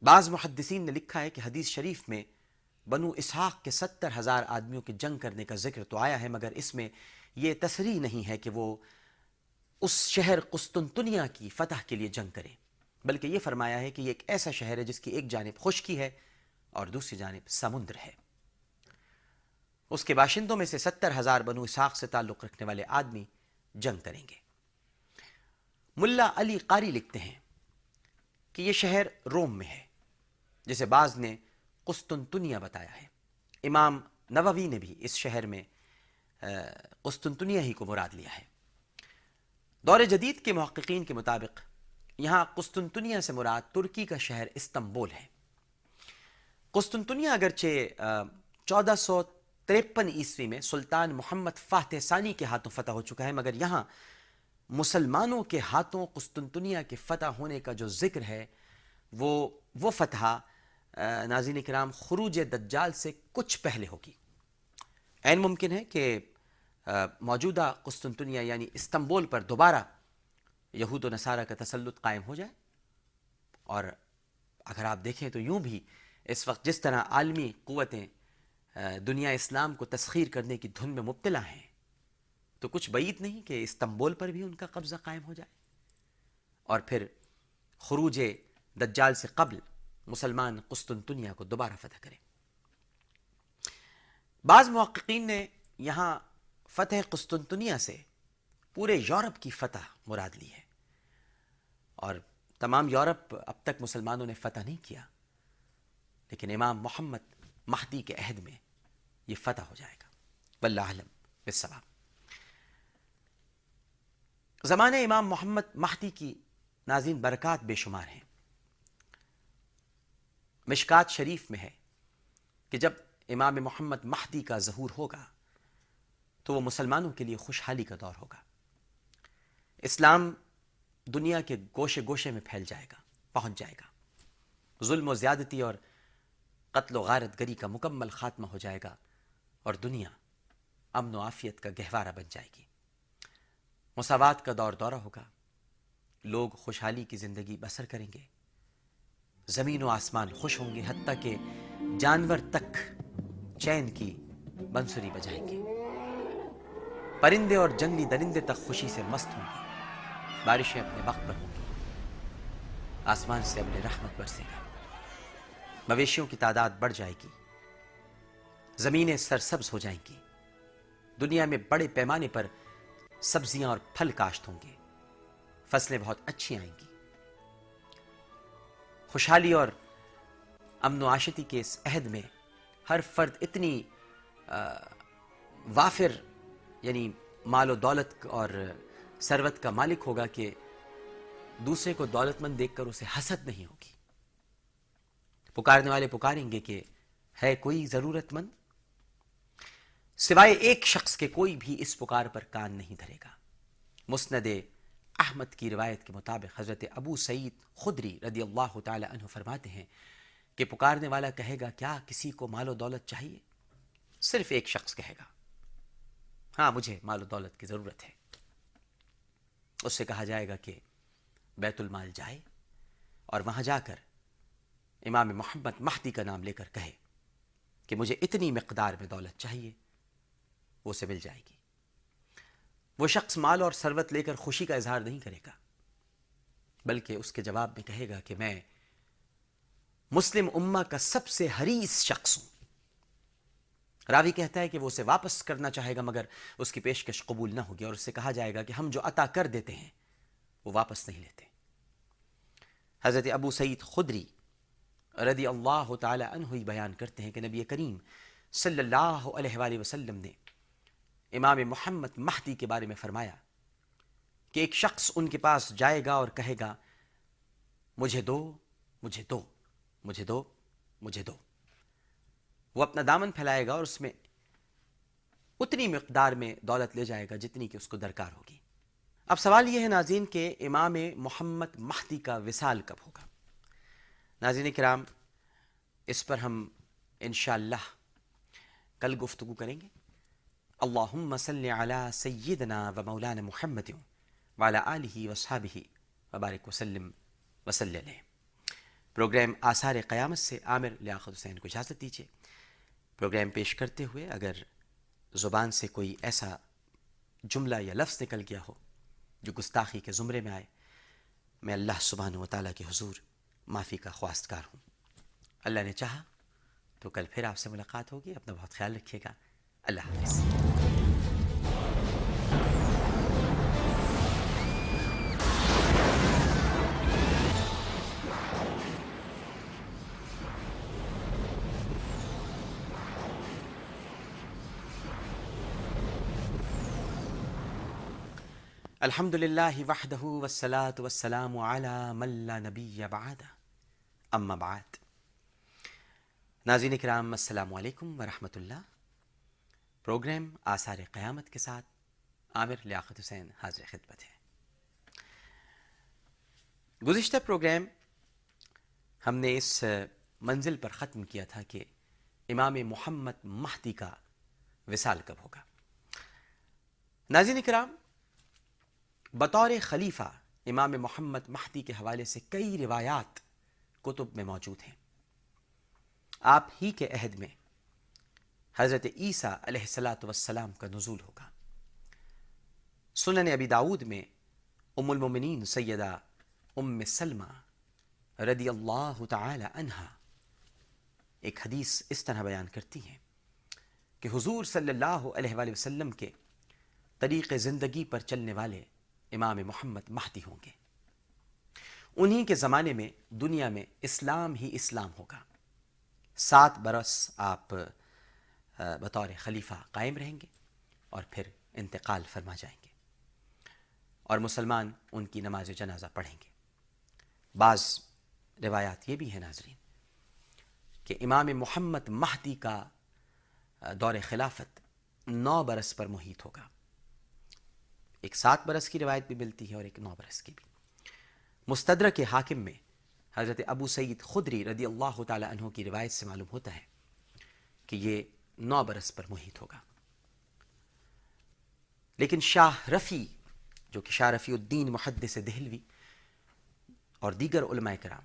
بعض محدثین نے لکھا ہے کہ حدیث شریف میں بنو اسحاق کے ستر ہزار آدمیوں کی جنگ کرنے کا ذکر تو آیا ہے، مگر اس میں یہ تصریح نہیں ہے کہ وہ اس شہر قسطنطنیہ کی فتح کے لیے جنگ کریں، بلکہ یہ فرمایا ہے کہ یہ ایک ایسا شہر ہے جس کی ایک جانب خشکی ہے۔ اور دوسری جانب سمندر ہے۔ اس کے باشندوں میں سے ستر ہزار بنو اسحاق سے تعلق رکھنے والے آدمی جنگ کریں گے۔ ملا علی قاری لکھتے ہیں کہ یہ شہر روم میں ہے، جسے بعض نے قسطنطنیہ بتایا ہے۔ امام نووی نے بھی اس شہر میں قسطنطنیہ ہی کو مراد لیا ہے۔ دور جدید کے محققین کے مطابق، یہاں قسطنطنیہ سے مراد ترکی کا شہر استنبول ہے۔ قسطنطنیہ اگرچہ چودہ سو تریپن عیسوی میں سلطان محمد فاتح ثانی کے ہاتھوں فتح ہو چکا ہے، مگر یہاں مسلمانوں کے ہاتھوں قسطنطنیہ کے فتح ہونے کا جو ذکر ہے، وہ وہ فتح ناظرین کرام، خروج دجال سے کچھ پہلے ہوگی۔ عین ممکن ہے کہ موجودہ قسطنطنیہ یعنی استنبول پر دوبارہ یہود و نصارہ کا تسلط قائم ہو جائے، اور اگر آپ دیکھیں تو یوں بھی اس وقت جس طرح عالمی قوتیں دنیا اسلام کو تسخیر کرنے کی دھن میں مبتلا ہیں، تو کچھ بعید نہیں کہ استنبول پر بھی ان کا قبضہ قائم ہو جائے۔ اور پھر خروج دجال سے قبل مسلمان قسطنطنیہ کو دوبارہ فتح کریں۔ بعض محققین نے یہاں فتح قسطنطنیہ سے پورے یورپ کی فتح مراد لی ہے۔ اور تمام یورپ اب تک مسلمانوں نے فتح نہیں کیا۔ لیکن امام محمد مہدی کے عہد میں یہ فتح ہو جائے گا۔ واللہ علم بالصواب۔ زمانہ امام محمد مہدی کی ناظرین برکات بے شمار ہیں۔ مشکات شریف میں ہے کہ جب امام محمد مہدی کا ظہور ہوگا تو وہ مسلمانوں کے لیے خوشحالی کا دور ہوگا۔ اسلام دنیا کے گوشے گوشے میں پھیل جائے گا، پہنچ جائے گا۔ ظلم و زیادتی اور قتل و غارت گری کا مکمل خاتمہ ہو جائے گا اور دنیا امن و عافیت کا گہوارہ بن جائے گی۔ مساوات کا دور دورہ ہوگا۔ لوگ خوشحالی کی زندگی بسر کریں گے۔ زمین و آسمان خوش ہوں گے حتیٰ کہ جانور تک چین کی بنسری بجائیں گے۔ پرندے اور جنگلی درندے تک خوشی سے مست ہوں گے۔ بارشیں اپنے وقت پر ہوں گی۔ آسمان سے اپنے رحمت برسے گا۔ مویشیوں کی تعداد بڑھ جائے گی۔ زمینیں سرسبز ہو جائیں گی۔ دنیا میں بڑے پیمانے پر سبزیاں اور پھل کاشت ہوں گے۔ فصلیں بہت اچھی آئیں گی۔ خوشحالی اور امن و عاشتی کے اس عہد میں ہر فرد اتنی وافر یعنی مال و دولت اور ثروت کا مالک ہوگا کہ دوسرے کو دولت مند دیکھ کر اسے حسد نہیں ہوگی۔ پکارنے والے پکاریں گے کہ ہے کوئی ضرورت مند؟ سوائے ایک شخص کے کوئی بھی اس پکار پر کان نہیں دھرے گا۔ مسند احمد کی روایت کے مطابق حضرت ابو سعید خدری رضی اللہ تعالی عنہ فرماتے ہیں کہ پکارنے والا کہے گا، کیا کسی کو مال و دولت چاہیے؟ صرف ایک شخص کہے گا ہاں مجھے مال و دولت کی ضرورت ہے۔ اس سے کہا جائے گا کہ بیت المال جائے اور وہاں جا کر امام محمد مہدی کا نام لے کر کہے کہ مجھے اتنی مقدار میں دولت چاہیے، وہ اسے مل جائے گی۔ وہ شخص مال اور ثروت لے کر خوشی کا اظہار نہیں کرے گا، بلکہ اس کے جواب میں کہے گا کہ میں مسلم امہ کا سب سے حریص شخص ہوں۔ راوی کہتا ہے کہ وہ اسے واپس کرنا چاہے گا، مگر اس کی پیشکش قبول نہ ہوگی اور اس سے کہا جائے گا کہ ہم جو عطا کر دیتے ہیں، وہ واپس نہیں لیتے۔ حضرت ابو سعید خدری رضی اللہ تعالی عنہ ہی بیان کرتے ہیں کہ نبی کریم صلی اللہ علیہ وآلہ وسلم نے امام محمد مہدی کے بارے میں فرمایا کہ ایک شخص ان کے پاس جائے گا اور کہے گا، مجھے دو مجھے دو مجھے دو مجھے دو۔ وہ اپنا دامن پھیلائے گا اور اس میں اتنی مقدار میں دولت لے جائے گا جتنی کہ اس کو درکار ہوگی۔ اب سوال یہ ہے ناظرین کہ امام محمد مہدی کا وصال کب ہوگا؟ ناظرین کرام، اس پر ہم انشاءاللہ کل گفتگو کریں گے۔ اللہم صلی علی سیدنا و مولانا محمد والا علیہ وصحابہ وبارک وسلم وسل پروگرام آثار قیامت سے عامر لیاقت حسین کو اجازت دیجیے۔ پروگرام پیش کرتے ہوئے اگر زبان سے کوئی ایسا جملہ یا لفظ نکل گیا ہو جو گستاخی کے زمرے میں آئے، میں اللہ سبحانہ و تعالیٰ کے حضور معافی کا خواستگار ہوں۔ اللہ نے چاہا تو کل پھر آپ سے ملاقات ہوگی، اپنا بہت خیال رکھیے گا۔ اللہ حافظ۔ الحمد للہ وحدہ والصلاة والسلام علی من نبی بعد اما بعد. ناظرین کرام، السلام علیکم ورحمۃ اللہ پروگرام آثار قیامت کے ساتھ عامر لیاقت حسین حاضر خدمت ہے. گزشتہ پروگرام ہم نے اس منزل پر ختم کیا تھا کہ امام محمد مہدی کا وصال کب ہوگا. ناظرین کرام، بطور خلیفہ امام محمد مہدی کے حوالے سے کئی روایات کتب میں موجود ہیں۔ آپ ہی کے عہد میں حضرت عیسیٰ علیہ السلاۃ والسلام کا نزول ہوگا۔ سنن ابی داود میں ام المومنین سیدہ ام سلمہ رضی اللہ تعالی عنہا ایک حدیث اس طرح بیان کرتی ہیں کہ حضور صلی اللہ علیہ وآلہ وسلم کے طریق زندگی پر چلنے والے امام محمد مہدی ہوں گے۔ انہی کے زمانے میں دنیا میں اسلام ہی اسلام ہوگا۔ سات برس آپ بطور خلیفہ قائم رہیں گے اور پھر انتقال فرما جائیں گے اور مسلمان ان کی نماز جنازہ پڑھیں گے۔ بعض روایات یہ بھی ہیں ناظرین کہ امام محمد مہدی کا دور خلافت نو برس پر محیط ہوگا۔ ایک سات برس کی روایت بھی ملتی ہے اور ایک نو برس کی بھی۔ مستدرک کے حاکم میں حضرت ابو سعید خدری رضی اللہ تعالی عنہ کی روایت سے معلوم ہوتا ہے کہ یہ نو برس پر محیط ہوگا۔ لیکن شاہ رفی، جو کہ شاہ رفی الدین محدث دہلوی اور دیگر علماء کرام،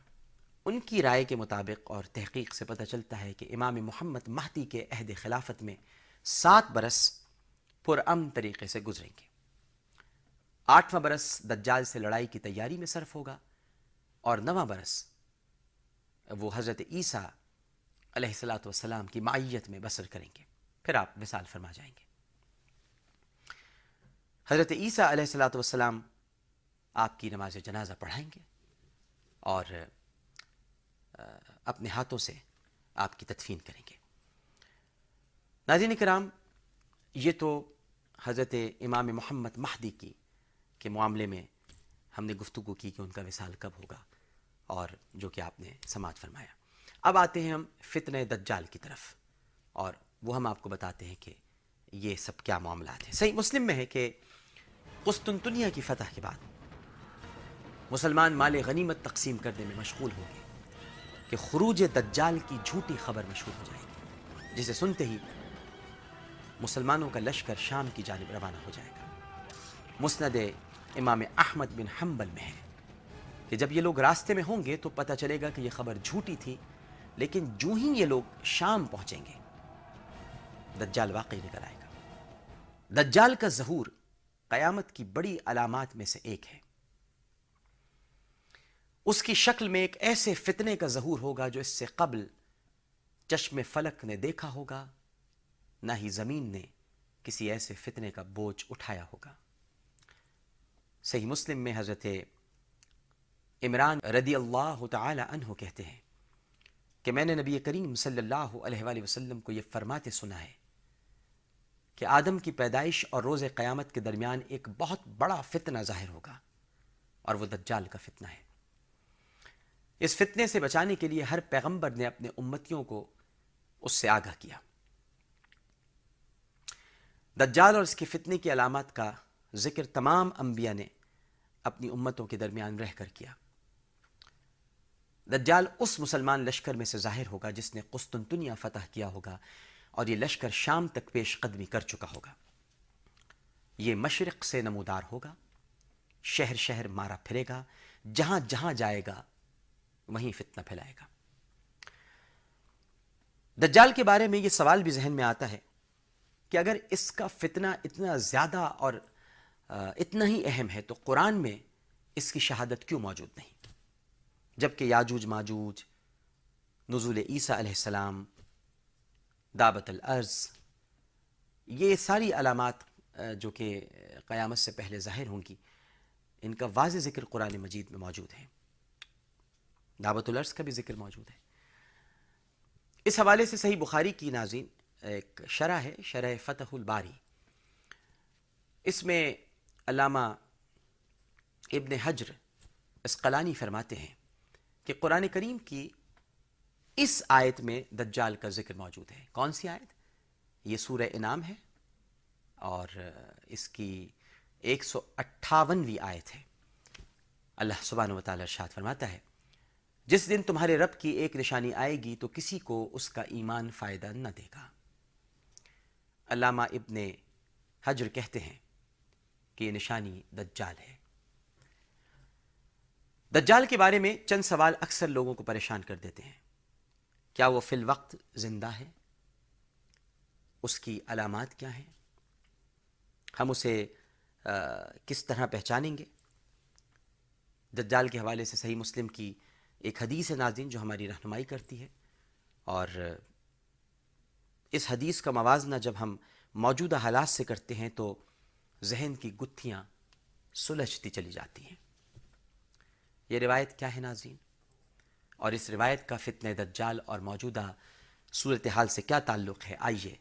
ان کی رائے کے مطابق اور تحقیق سے پتہ چلتا ہے کہ امام محمد مہدی کے عہد خلافت میں سات برس پرام طریقے سے گزریں گے۔ آٹھواں برس دجال سے لڑائی کی تیاری میں صرف ہوگا اور نواں برس وہ حضرت عیسیٰ علیہ السلاۃ والسلام کی معیت میں بسر کریں گے۔ پھر آپ مثال فرما جائیں گے۔ حضرت عیسیٰ علیہ السلاۃ والسلام آپ کی نماز جنازہ پڑھائیں گے اور اپنے ہاتھوں سے آپ کی تدفین کریں گے۔ ناظرین کرام، یہ تو حضرت امام محمد مہدی کی کے معاملے میں ہم نے گفتگو کی کہ ان کا وصال کب ہوگا اور جو کہ آپ نے سماعت فرمایا۔ اب آتے ہیں ہم فتنہ دجال کی طرف اور وہ ہم آپ کو بتاتے ہیں کہ یہ سب کیا معاملات ہیں۔ صحیح مسلم میں ہے کہ قسطنطنیہ کی فتح کے بعد مسلمان مال غنیمت تقسیم کرنے میں مشغول ہوں گے کہ خروج دجال کی جھوٹی خبر مشہور ہو جائے گی، جسے سنتے ہی مسلمانوں کا لشکر شام کی جانب روانہ ہو جائے گا۔ مسند امام احمد بن حنبل میں ہے کہ جب یہ لوگ راستے میں ہوں گے تو پتہ چلے گا کہ یہ خبر جھوٹی تھی، لیکن جو ہی یہ لوگ شام پہنچیں گے، دجال واقعی نکل آئے گا۔ دجال کا ظہور قیامت کی بڑی علامات میں سے ایک ہے۔ اس کی شکل میں ایک ایسے فتنے کا ظہور ہوگا جو اس سے قبل چشم فلک نے دیکھا ہوگا، نہ ہی زمین نے کسی ایسے فتنے کا بوجھ اٹھایا ہوگا۔ صحیح مسلم میں حضرت عمران رضی اللہ تعالی عنہ کہتے ہیں کہ میں نے نبی کریم صلی اللہ علیہ وآلہ وسلم کو یہ فرماتے سنا ہے کہ آدم کی پیدائش اور روز قیامت کے درمیان ایک بہت بڑا فتنہ ظاہر ہوگا اور وہ دجال کا فتنہ ہے۔ اس فتنے سے بچانے کے لیے ہر پیغمبر نے اپنے امتیوں کو اس سے آگاہ کیا۔ دجال اور اس کے فتنے کی علامات کا ذکر تمام انبیاء نے اپنی امتوں کے درمیان رہ کر کیا۔ دجال اس مسلمان لشکر میں سے ظاہر ہوگا جس نے قسطنطنیہ فتح کیا ہوگا اور یہ لشکر شام تک پیش قدمی کر چکا ہوگا۔ یہ مشرق سے نمودار ہوگا، شہر شہر مارا پھرے گا، جہاں جہاں جائے گا، وہیں فتنہ پھیلائے گا۔ دجال کے بارے میں یہ سوال بھی ذہن میں آتا ہے کہ اگر اس کا فتنہ اتنا زیادہ اور اتنا ہی اہم ہے تو قرآن میں اس کی شہادت کیوں موجود نہیں؟ جبکہ یاجوج، ماجوج، نزول عیسیٰ علیہ السلام، دعوت الارض یہ ساری علامات جو کہ قیامت سے پہلے ظاہر ہوں گی، ان کا واضح ذکر قرآن مجید میں موجود ہے۔ دعوت الارض کا بھی ذکر موجود ہے۔ اس حوالے سے صحیح بخاری کی ناظرین ایک شرح ہے، شرح فتح الباری۔ اس میں علامہ ابن حجر اسقلانی فرماتے ہیں کہ قرآن کریم کی اس آیت میں دجال کا ذکر موجود ہے۔ کون سی آیت؟ یہ سورہ انعام ہے اور اس کی ایک سو اٹھاونویں آیت ہے۔ اللہ سبحانہ و تعالی ارشاد فرماتا ہے، جس دن تمہارے رب کی ایک نشانی آئے گی تو کسی کو اس کا ایمان فائدہ نہ دے گا۔ علامہ ابن حجر کہتے ہیں کہ یہ نشانی دجال ہے۔ دجال کے بارے میں چند سوال اکثر لوگوں کو پریشان کر دیتے ہیں۔ کیا وہ فی الوقت زندہ ہے؟ اس کی علامات کیا ہیں؟ ہم اسے کس طرح پہچانیں گے؟ دجال کے حوالے سے صحیح مسلم کی ایک حدیث ہے ناظرین جو ہماری رہنمائی کرتی ہے۔ اور اس حدیث کا موازنہ جب ہم موجودہ حالات سے کرتے ہیں تو ذہن کی گتھیاں سلجھتی چلی جاتی ہیں۔ یہ روایت کیا ہے ناظرین؟ اور اس روایت کا فتنہ دجال اور موجودہ صورتحال سے کیا تعلق ہے؟ آئیے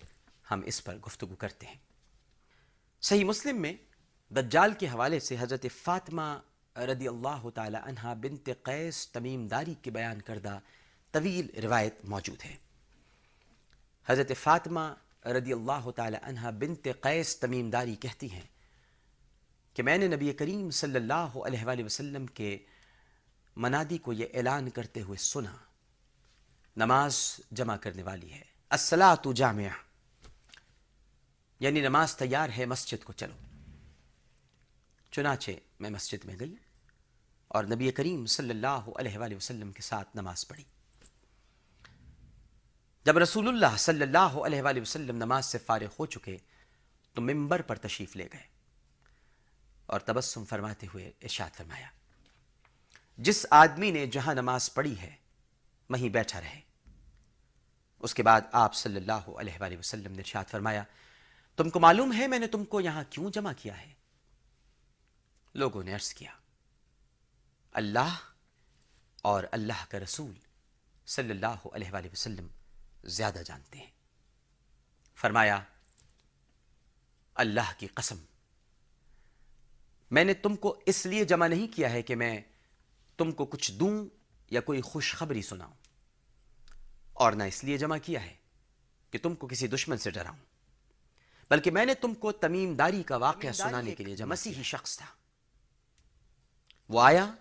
ہم اس پر گفتگو کرتے ہیں۔ صحیح مسلم میں دجال کے حوالے سے حضرت فاطمہ رضی اللہ تعالی عنہ بنت قیس تمیم داری کے بیان کردہ طویل روایت موجود ہے۔ حضرت فاطمہ رضی اللہ تعالی عنہ بنت قیس تمیم داری کہتی ہیں کہ میں نے نبی کریم صلی اللہ علیہ وآلہ وسلم کے منادی کو یہ اعلان کرتے ہوئے سنا، نماز جمع کرنے والی ہے۔ السلاۃ جامعہ۔ یعنی نماز تیار ہے، مسجد کو چلو۔ چنانچہ میں مسجد میں گئی اور نبی کریم صلی اللہ علیہ وآلہ وسلم کے ساتھ نماز پڑھی۔ جب رسول اللہ صلی اللہ علیہ وآلہ وسلم نماز سے فارغ ہو چکے، تو ممبر پر تشریف لے گئے اور تبسم فرماتے ہوئے ارشاد فرمایا، جس آدمی نے جہاں نماز پڑھی ہے، وہیں بیٹھا رہے۔ اس کے بعد آپ صلی اللہ علیہ وآلہ وسلم نے ارشاد فرمایا، تم کو معلوم ہے میں نے تم کو یہاں کیوں جمع کیا ہے؟ لوگوں نے عرض کیا، اللہ اور اللہ کا رسول صلی اللہ علیہ وآلہ وسلم زیادہ جانتے ہیں۔ فرمایا اللہ کی قسم میں نے تم کو اس لیے جمع نہیں کیا ہے کہ میں تم کو کچھ دوں یا کوئی خوشخبری سناؤں۔ اور نہ اس لیے جمع کیا ہے کہ تم کو کسی دشمن سے ڈراؤں۔ بلکہ میں نے تم کو تمیم داری کا واقعہ سنانے کے لیے جمع مسیحی شخص تھا۔ وہ آیا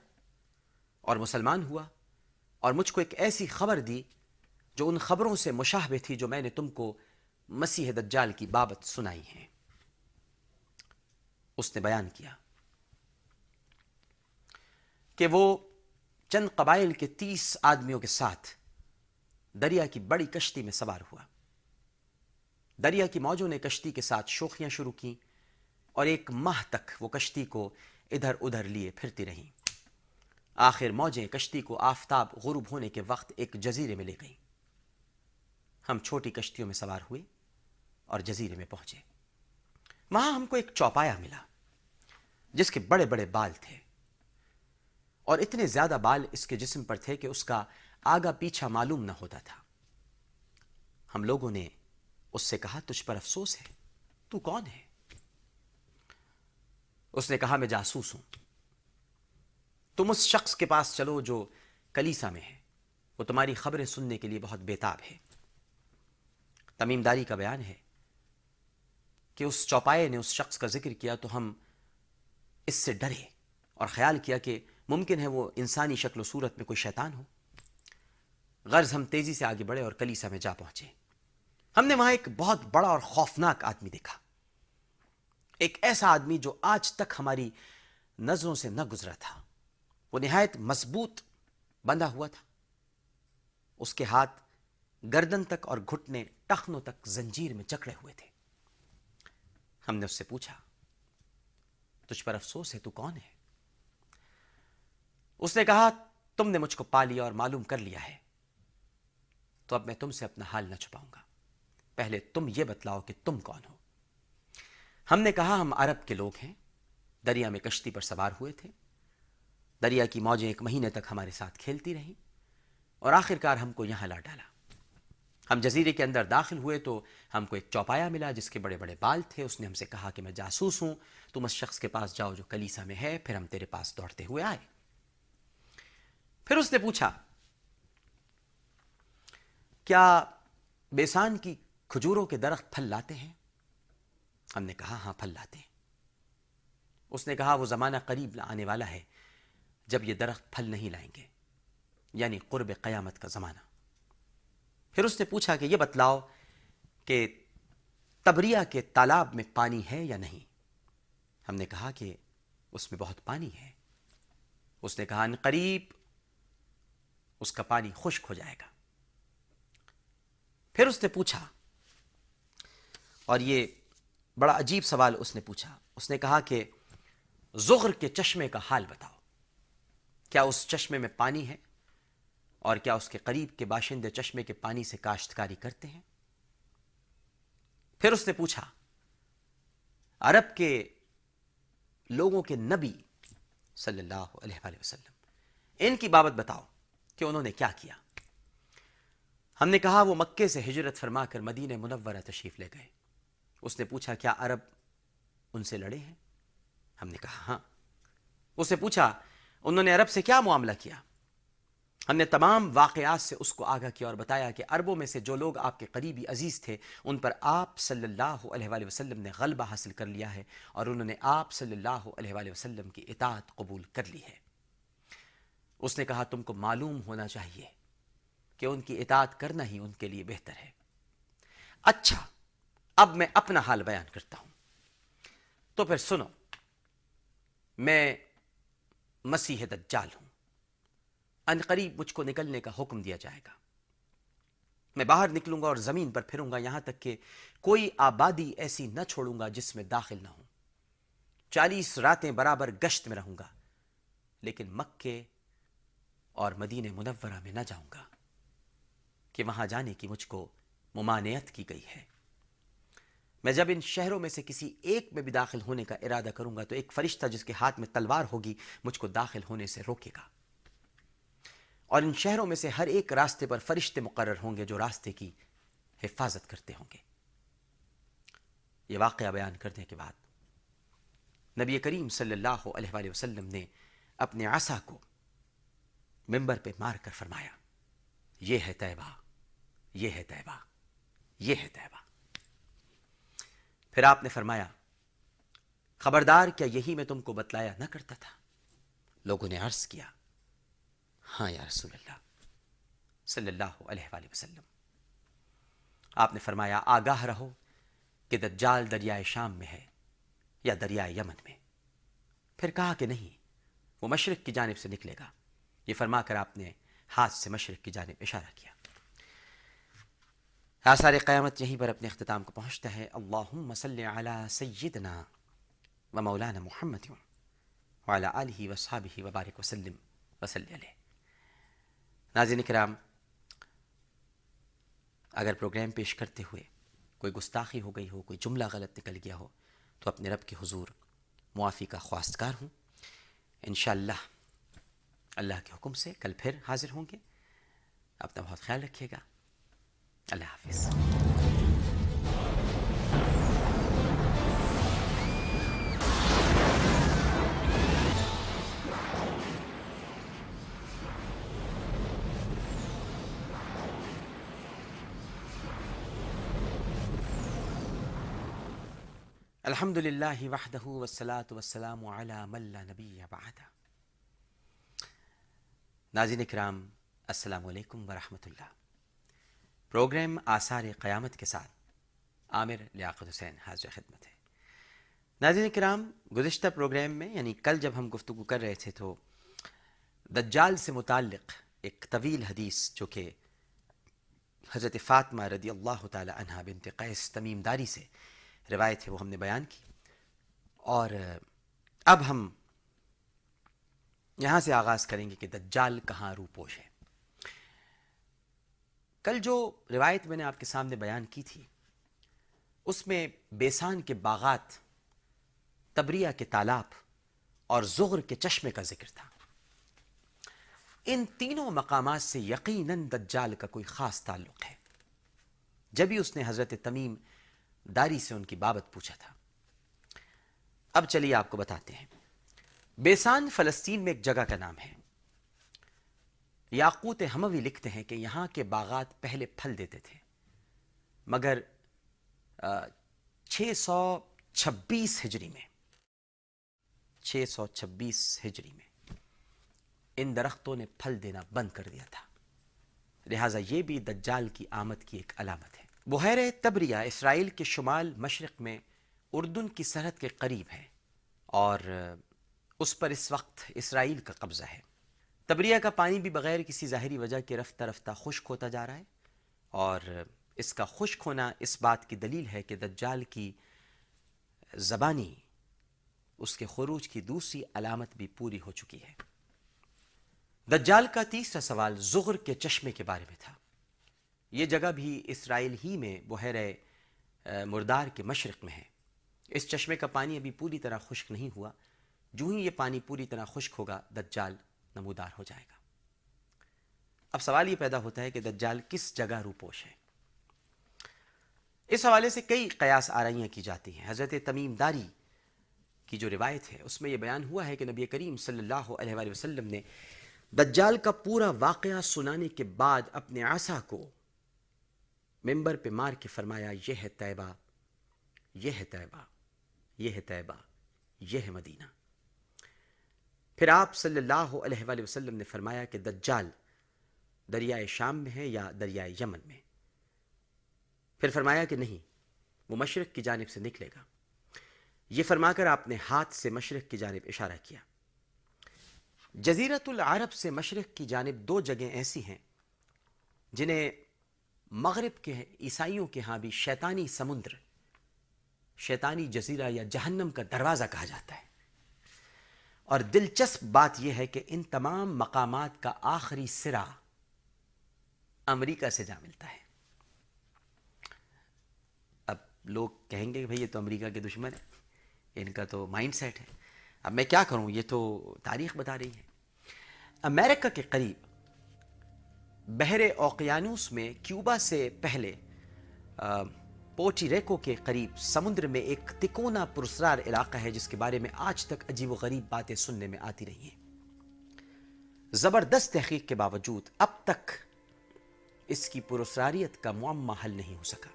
اور مسلمان ہوا اور مجھ کو ایک ایسی خبر دی جو ان خبروں سے مشاہبے تھی جو میں نے تم کو مسیح دجال کی بابت سنائی ہیں اس نے بیان کیا کہ وہ چند قبائل کے تیس آدمیوں کے ساتھ دریا کی بڑی کشتی میں سوار ہوا۔ دریا کی موجوں نے کشتی کے ساتھ شوخیاں شروع کی اور ایک ماہ تک وہ کشتی کو ادھر ادھر لیے پھرتی رہیں۔ آخر موجیں کشتی کو آفتاب غروب ہونے کے وقت ایک جزیرے میں لے گئیں۔ ہم چھوٹی کشتیوں میں سوار ہوئے اور جزیرے میں پہنچے۔ وہاں ہم کو ایک چوپایا ملا، جس کے بڑے بڑے بال تھے۔ اور اتنے زیادہ بال اس کے جسم پر تھے کہ اس کا آگا پیچھا معلوم نہ ہوتا تھا۔ ہم لوگوں نے اس سے کہا، تجھ پر افسوس ہے، تو کون ہے؟ اس نے کہا، میں جاسوس ہوں۔ تم اس شخص کے پاس چلو جو کلیسا میں ہے۔ وہ تمہاری خبریں سننے کے لیے بہت بیتاب ہے۔ تمیم داری کا بیان ہے کہ اس چوپائے نے اس شخص کا ذکر کیا تو ہم اس سے ڈرے اور خیال کیا کہ ممکن ہے وہ انسانی شکل و صورت میں کوئی شیطان ہو۔ غرض ہم تیزی سے آگے بڑھے اور کلیسا میں جا پہنچے۔ ہم نے وہاں ایک بہت بڑا اور خوفناک آدمی دیکھا۔ ایک ایسا آدمی جو آج تک ہماری نظروں سے نہ گزرا تھا۔ وہ نہایت مضبوط بندھا ہوا تھا۔ اس کے ہاتھ گردن تک اور گھٹنے ٹخنوں تک زنجیر میں جکڑے ہوئے تھے۔ ہم نے اس سے پوچھا، تجھ پر افسوس ہے، تو کون ہے؟ اس نے کہا، تم نے مجھ کو پا لیا اور معلوم کر لیا ہے۔ تو اب میں تم سے اپنا حال نہ چھپاؤں گا۔ پہلے تم یہ بتلاؤ کہ تم کون ہو۔ ہم نے کہا، ہم عرب کے لوگ ہیں۔ دریا میں کشتی پر سوار ہوئے تھے۔ دریا کی موجیں ایک مہینے تک ہمارے ساتھ کھیلتی رہیں اور آخر کار ہم کو یہاں لا ڈالا۔ ہم جزیرے کے اندر داخل ہوئے تو ہم کو ایک چوپایا ملا جس کے بڑے بڑے بال تھے۔ اس نے ہم سے کہا کہ میں جاسوس ہوں، تم اس شخص کے پاس جاؤ جو کلیسا میں ہے، پھر ہم تیرے پاس دوڑتے ہوئے آئے۔ پھر اس نے پوچھا، کیا بیسان کی کھجوروں کے درخت پھل لاتے ہیں؟ ہم نے کہا ہاں پھل لاتے ہیں۔ اس نے کہا، وہ زمانہ قریب آنے والا ہے جب یہ درخت پھل نہیں لائیں گے یعنی قرب قیامت کا زمانہ۔ پھر اس نے پوچھا کہ یہ بتلاؤ کہ تبریا کے تالاب میں پانی ہے یا نہیں؟ ہم نے کہا کہ اس میں بہت پانی ہے۔ اس نے کہا ان قریب اس کا پانی خشک ہو جائے گا۔ پھر اس نے پوچھا، اور یہ بڑا عجیب سوال اس نے پوچھا۔ اس نے کہا کہ زغر کے چشمے کا حال بتاؤ۔ کیا اس چشمے میں پانی ہے؟ اور کیا اس کے قریب کے باشندے چشمے کے پانی سے کاشتکاری کرتے ہیں؟ پھر اس نے پوچھا، عرب کے لوگوں کے نبی صلی اللہ علیہ وآلہ وسلم، ان کی بابت بتاؤ کہ انہوں نے کیا کیا۔ ہم نے کہا، وہ مکے سے ہجرت فرما کر مدینہ منورہ تشریف لے گئے۔ اس نے پوچھا، کیا عرب ان سے لڑے ہیں؟ ہم نے کہا ہاں۔ اس نے پوچھا، انہوں نے عرب سے کیا معاملہ کیا؟ ہم نے تمام واقعات سے اس کو آگاہ کیا اور بتایا کہ عربوں میں سے جو لوگ آپ کے قریبی عزیز تھے، ان پر آپ صلی اللہ علیہ وآلہ وسلم نے غلبہ حاصل کر لیا ہے اور انہوں نے آپ صلی اللہ علیہ وآلہ وسلم کی اطاعت قبول کر لی ہے۔ اس نے کہا، تم کو معلوم ہونا چاہیے کہ ان کی اطاعت کرنا ہی ان کے لیے بہتر ہے۔ اچھا اب میں اپنا حال بیان کرتا ہوں۔ تو پھر سنو، میں مسیح دجال ہوں۔ ان قریب مجھ کو نکلنے کا حکم دیا جائے گا۔ میں باہر نکلوں گا اور زمین پر پھروں گا، یہاں تک کہ کوئی آبادی ایسی نہ چھوڑوں گا جس میں داخل نہ ہوں۔ چالیس راتیں برابر گشت میں رہوں گا، لیکن مکے اور مدینہ منورہ میں نہ جاؤں گا کہ وہاں جانے کی مجھ کو ممانعت کی گئی ہے۔ میں جب ان شہروں میں سے کسی ایک میں بھی داخل ہونے کا ارادہ کروں گا تو ایک فرشتہ جس کے ہاتھ میں تلوار ہوگی مجھ کو داخل ہونے سے روکے گا۔ اور ان شہروں میں سے ہر ایک راستے پر فرشتے مقرر ہوں گے جو راستے کی حفاظت کرتے ہوں گے۔ یہ واقعہ بیان کرنے کے بعد نبی کریم صلی اللہ علیہ وآلہ وسلم نے اپنے عصا کو ممبر پہ مار کر فرمایا، یہ ہے طیبہ، یہ ہے طیبہ، یہ ہے طیبہ۔ پھر آپ نے فرمایا، خبردار کیا یہی میں تم کو بتلایا نہ کرتا تھا؟ لوگوں نے عرض کیا ہاں یا رسول اللہ صلی اللہ علیہ وآلہ وسلم۔ آپ نے فرمایا، آگاہ رہو کہ دجال دریائے شام میں ہے یا دریائے یمن میں۔ پھر کہا کہ نہیں، وہ مشرق کی جانب سے نکلے گا۔ یہ فرما کر آپ نے ہاتھ سے مشرق کی جانب اشارہ کیا۔ آثار قیامت یہیں پر اپنے اختتام کو پہنچتا ہے۔ اللہم صلی علی سیدنا و مولانا محمد وعلی آلہ و صحابہ وبارک وسلم وسلی علیہ۔ ناظرین کرام، اگر پروگرام پیش کرتے ہوئے کوئی گستاخی ہو گئی ہو، کوئی جملہ غلط نکل گیا ہو، تو اپنے رب کے حضور معافی کا خواستگار ہوں۔ انشاءاللہ، اللہ کے حکم سے کل پھر حاضر ہوں گے۔ اپنا بہت خیال رکھیے گا۔ اللہ حافظ۔ الحمد للہ وحدہ والصلاة والسلام علی من نبی بعد ناظرین کرام السلام علیکم ورحمۃ اللہ پروگرام آثار قیامت کے ساتھ عامر لیاقت حسین حاضر خدمت ہے ناظرین کرام گزشتہ پروگرام میں یعنی کل جب ہم گفتگو کر رہے تھے تو دجال سے متعلق ایک طویل حدیث جو کہ حضرت فاطمہ رضی اللہ تعالی عنہ بنت قیس تمیم داری سے روایت ہے وہ ہم نے بیان کی۔ اور اب ہم یہاں سے آغاز کریں گے کہ دجال کہاں روپوش ہے۔ کل جو روایت میں نے آپ کے سامنے بیان کی تھی، اس میں بیسان کے باغات، تبریہ کے تالاب اور زغر کے چشمے کا ذکر تھا۔ ان تینوں مقامات سے یقیناً دجال کا کوئی خاص تعلق ہے۔ جبھی اس نے حضرت تمیم داری سے ان کی بابت پوچھا تھا۔ اب چلیے آپ کو بتاتے ہیں۔ بیسان فلسطین میں ایک جگہ کا نام ہے۔ یاقوت ہموی لکھتے ہیں کہ یہاں کے باغات پہلے پھل دیتے تھے۔ مگر چھ سو چھبیس ہجری میں۔ چھ سو چھبیس ہجری میں۔ ان درختوں نے پھل دینا بند کر دیا تھا۔ لہٰذا یہ بھی دجال کی آمد کی ایک علامت ہے۔ بحیر تبریہ اسرائیل کے شمال مشرق میں اردن کی سرحد کے قریب ہے اور اس پر اس وقت اسرائیل کا قبضہ ہے۔ تبریہ کا پانی بھی بغیر کسی ظاہری وجہ کے رفتہ رفتہ خشک ہوتا جا رہا ہے اور اس کا خشک ہونا اس بات کی دلیل ہے کہ دجال کی زبانی اس کے خروج کی دوسری علامت بھی پوری ہو چکی ہے۔ دجال کا تیسرا سوال زغر کے چشمے کے بارے میں تھا۔ یہ جگہ بھی اسرائیل ہی میں بحیر مردار کے مشرق میں ہے۔ اس چشمے کا پانی ابھی پوری طرح خشک نہیں ہوا۔ جو ہی یہ پانی پوری طرح خشک ہوگا، دجال نمودار ہو جائے گا۔ اب سوال یہ پیدا ہوتا ہے کہ دجال کس جگہ روپوش ہے؟ اس حوالے سے کئی قیاس آرائیاں کی جاتی ہیں۔ حضرت تمیم داری کی جو روایت ہے، اس میں یہ بیان ہوا ہے کہ نبی کریم صلی اللہ علیہ وآلہ وسلم نے دجال کا پورا واقعہ سنانے کے بعد اپنے آسا کو ممبر پہ مار کے فرمایا، یہ ہے طیبہ، یہ ہے طیبہ، یہ ہے طیبہ، یہ ہے مدینہ۔ پھر آپ صلی اللہ علیہ وآلہ وسلم نے فرمایا کہ دجال دریائے شام میں ہے یا دریائے یمن میں؟ پھر فرمایا کہ نہیں، وہ مشرق کی جانب سے نکلے گا۔ یہ فرما کر آپ نے ہاتھ سے مشرق کی جانب اشارہ کیا۔ جزیرت العرب سے مشرق کی جانب دو جگہیں ایسی ہیں جنہیں مغرب کے عیسائیوں کے ہاں بھی شیطانی سمندر، شیطانی جزیرہ یا جہنم کا دروازہ کہا جاتا ہے۔ اور دلچسپ بات یہ ہے کہ ان تمام مقامات کا آخری سرا امریکہ سے جا ملتا ہے۔ اب لوگ کہیں گے کہ بھئی یہ تو امریکہ کے دشمن ہے ان کا تو مائنڈ سیٹ ہے۔ اب میں کیا کروں؟ یہ تو تاریخ بتا رہی ہے۔ امریکہ کے قریب بحر اوقیانوس میں کیوبا سے پہلے پوٹی ریکو کے قریب سمندر میں ایک تکونا پرسرار علاقہ ہے، جس کے بارے میں آج تک عجیب و غریب باتیں سننے میں آتی رہی ہیں۔ زبردست تحقیق کے باوجود اب تک اس کی پرسراریت کا معمہ حل نہیں ہو سکا۔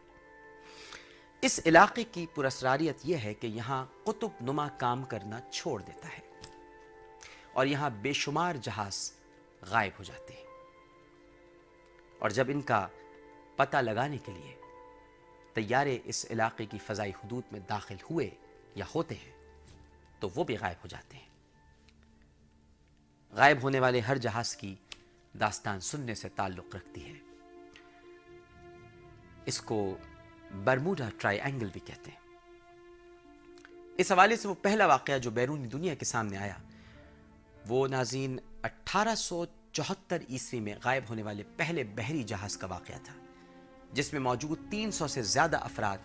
اس علاقے کی پرسراریت یہ ہے کہ یہاں قطب نما کام کرنا چھوڑ دیتا ہے اور یہاں بے شمار جہاز غائب ہو جاتے ہیں۔ اور جب ان کا پتہ لگانے کے لیے طیارے اس علاقے کی فضائی حدود میں داخل ہوئے یا ہوتے ہیں، تو وہ بھی غائب ہو جاتے ہیں۔ غائب ہونے والے ہر جہاز کی داستان سننے سے تعلق رکھتی ہے۔ اس کو برموڈا ٹرائی اینگل بھی کہتے ہیں۔ اس حوالے سے وہ پہلا واقعہ جو بیرونی دنیا کے سامنے آیا، وہ ناظرین اٹھارہ سو چوہتر عیسوی میں غائب ہونے والے پہلے بحری جہاز کا واقعہ تھا، جس میں موجود تین سو سے زیادہ افراد